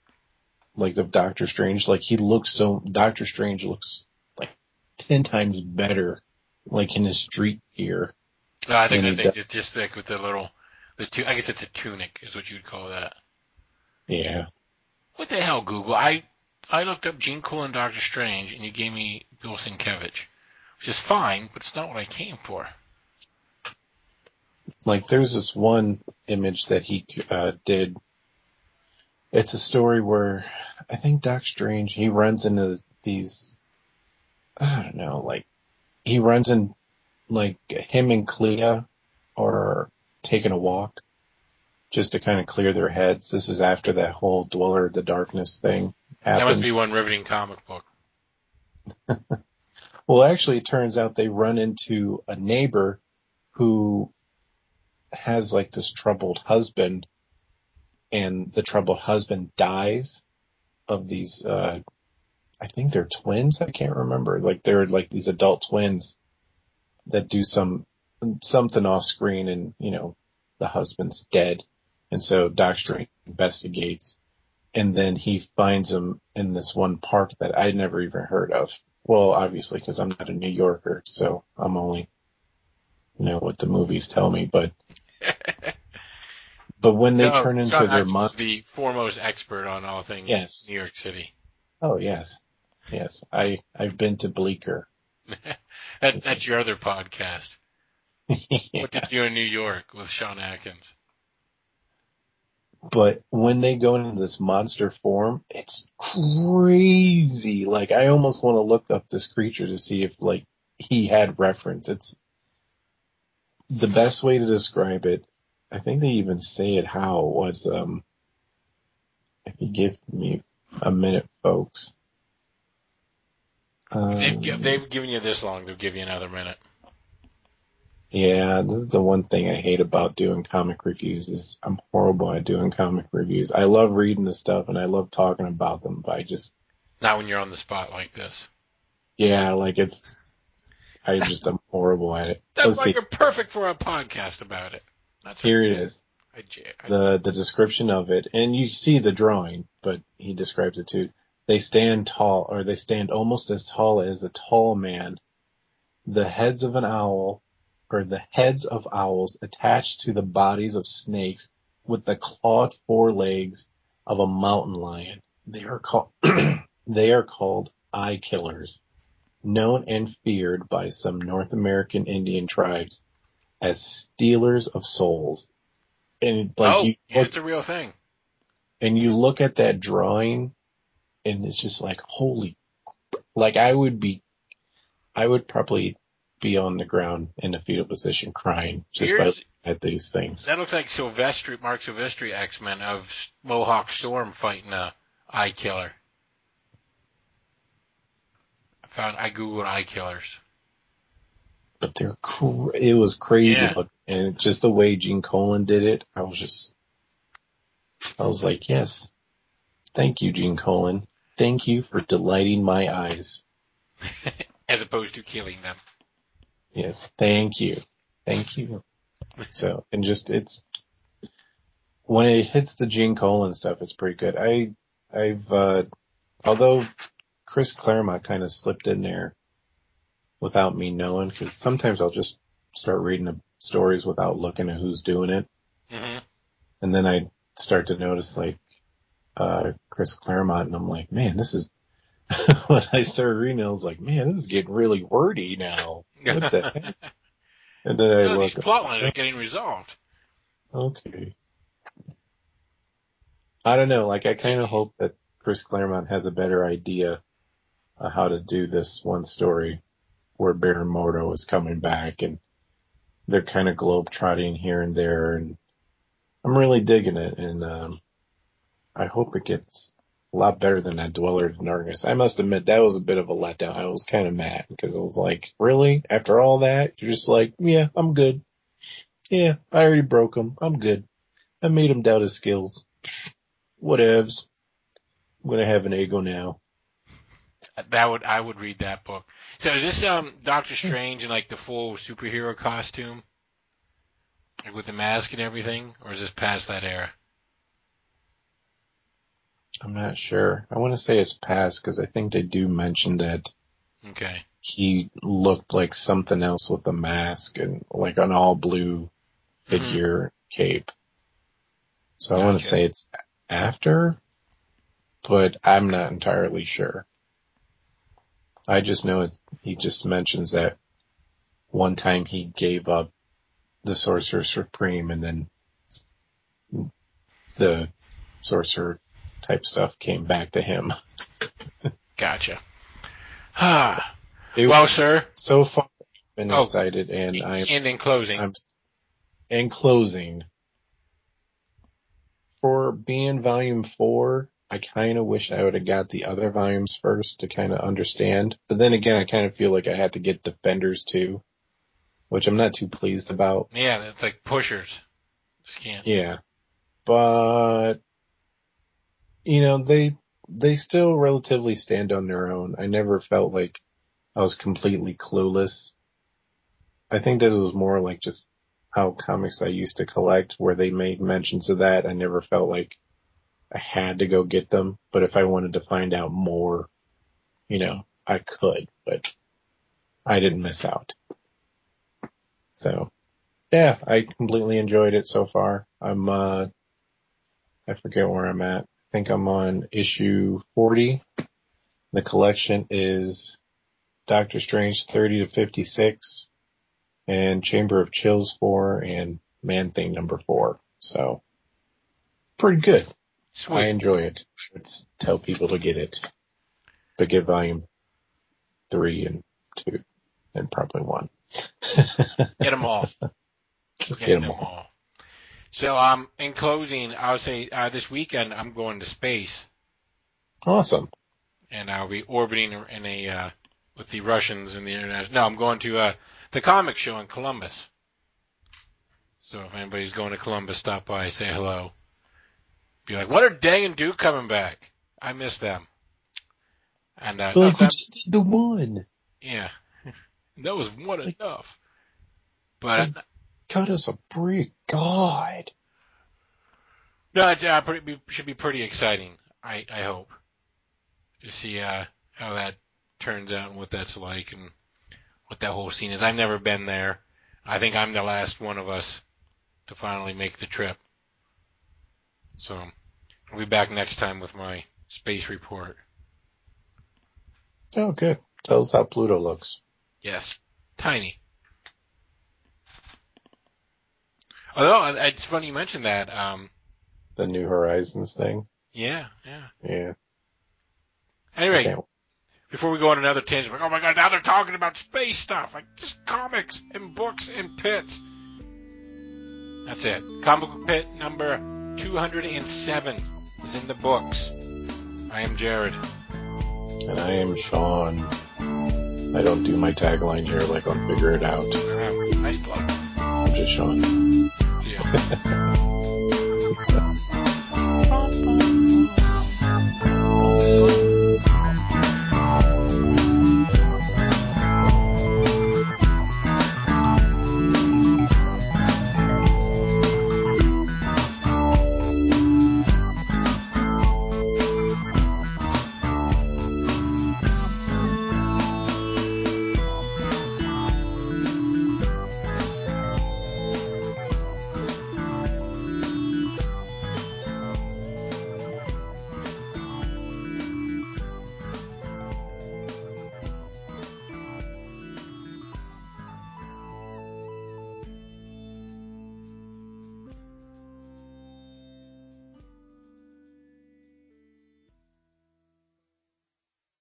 like of Doctor Strange. Like, he looks so, Doctor Strange looks like 10 times better, like in his street gear. No, I think And I think just just like with the little the tu- I guess it's a tunic is what you'd call that. Yeah. What the hell, Google? I I looked up Gene Colan Doctor Strange and you gave me Bill Sienkiewicz, which is fine, but it's not what I came for. Like, there's this one image that he, uh, did. It's a story where I think Doc Strange, he runs into these, I don't know, like, he runs in, like, him and Clea are taking a walk just to kind of clear their heads. This is after that whole Dweller of the Darkness thing That must be one riveting comic book. Well, actually, it turns out they run into a neighbor who has like this troubled husband and the troubled husband dies of these, uh, I think they're twins. I can't remember. Like they're like these adult twins that do some, something off screen and, you know, the husband's dead. And so Doc Strange investigates and then he finds him in this one park that I'd never even heard of. Well, obviously, because I'm not a New Yorker, so I'm only, you know, what the movies tell me. But, but when they No, turn into their monster, the foremost expert on all things Yes. New York City. oh yes, yes, I I've been to Bleecker. that, that's your other podcast. Yeah. What to do in New York with Sean Atkins. But when they go into this monster form, it's crazy. Like I almost want to look up this creature to see if like he had reference. It's the best way to describe it. I think they even say it how it was um if you give me a minute folks. Um, They've, they've given you this long, they'll give you another minute. Yeah, this is the one thing I hate about doing comic reviews is I'm horrible at doing comic reviews. I love reading the stuff and I love talking about them, but I just, Not when you're on the spot like this. yeah, like it's, I just am horrible at it. That's Let's why see. you're perfect for a podcast about it. That's Here it is. I, I- The, the description of it, and you see the drawing, but he describes it too. They stand tall, or they stand almost as tall as a tall man. The heads of an owl, or the heads of owls attached to the bodies of snakes with the clawed forelegs of a mountain lion. They are called, they are called eye killers, known and feared by some North American Indian tribes as stealers of souls. And like oh, look it's a real thing. and you look at that drawing and it's just like, holy, like I would be, I would probably be on the ground in a fetal position crying just by Here's- at these things. That looks like Silvestri, Marc Silvestri X-Men of Mohawk Storm fighting a eye killer. I found I googled eye killers. but they're cr- it was crazy Yeah. look, and just the way Gene Colan did it, I was just, I was like, yes, thank you, Gene Colan. Thank you for delighting my eyes. As opposed to killing them. Yes, thank you, thank you. So, and just it's when it hits the Gene Colan stuff, it's pretty good. I, I've, uh, although Chris Claremont kind of slipped in there without me knowing, because sometimes I'll just start reading the stories without looking at who's doing it. hmm And then I start to notice like, uh, Chris Claremont and I'm like, man, this is, when I started reading, I was like, man, this is getting really wordy now. What the heck? And then I No, these look, plot lines are getting resolved. okay. I don't know, like I kind of hope that Chris Claremont has a better idea of how to do this one story where Baron Mordo is coming back and they're kind of globe trotting here and there and I'm really digging it and um I hope it gets a lot better than that Dweller in Darkness. I must admit that was a bit of a letdown. I was kind of mad because I was like, really? After all that, you're just like, yeah, I'm good. Yeah, I already broke him. I'm good. I made him doubt his skills. Whatevs. I'm gonna have an ego now. That would I would read that book. So is this um Doctor Strange in like the full superhero costume, like with the mask and everything, or is this past that era? I'm not sure. I want to say it's past because I think they do mention that Okay. he looked like something else with a mask and like an all blue mm-hmm. figure cape. So I want to say it's after, but I'm not entirely sure. I just know it's, he just mentions that one time he gave up the Sorcerer Supreme and then the Sorcerer type stuff came back to him. Gotcha. Ah. It well, sir. so far I've been Oh. excited and I'm And in closing, I'm in closing for being volume four. I kind of wish I would have got the other volumes first to kind of understand. But then again, I kind of feel like I had to get Defenders too, which I'm not too pleased about. yeah, it's like pushers. Just can't. Yeah, but you know they they still relatively stand on their own. I never felt like I was completely clueless. I think this was more like just how comics I used to collect where they made mentions of that. I never felt like I had to go get them, but if I wanted to find out more, you know, I could, but I didn't miss out. So yeah, I completely enjoyed it so far. I'm, uh, I forget where I'm at. I think I'm on issue 40. The collection is Doctor Strange 30 to 56 and Chamber of Chills 4 and Man Thing number 4. So pretty good. I enjoy it. I would s- tell people to get it, but get volume 3 and 2 and probably 1. Get them all. Just Get get them them all. all. So, um, in closing, I would say uh, this weekend I'm going to space, Awesome. and I'll be orbiting in a uh, with the Russians and the international. No, I'm going to uh, the comic show in Columbus. So if anybody's going to Columbus, stop by, say hello. Be like, what are Dang and Duke coming back? I miss them. And uh, like we just did the one. yeah, that was one enough. But Cut us a break. God. No, it uh, should be pretty exciting. I I hope to see uh, how that turns out and what that's like and what that whole scene is. I've never been there. I think I'm the last one of us to finally make the trip. So I'll be back next time with my space report. Oh, good. Tell us how Pluto looks. Yes, tiny. Although it's funny you mentioned that. Um, The New Horizons thing. yeah, yeah. Yeah. Anyway, before we go on another tangent, like, oh my god, now they're talking about space stuff, like just comics and books and pits. That's it. Comic book pit number 207 is in the books. I am Jared. And I am Sean. I don't do my tagline here like on Figure It Out. Nice plug. I'm just showing. Ya.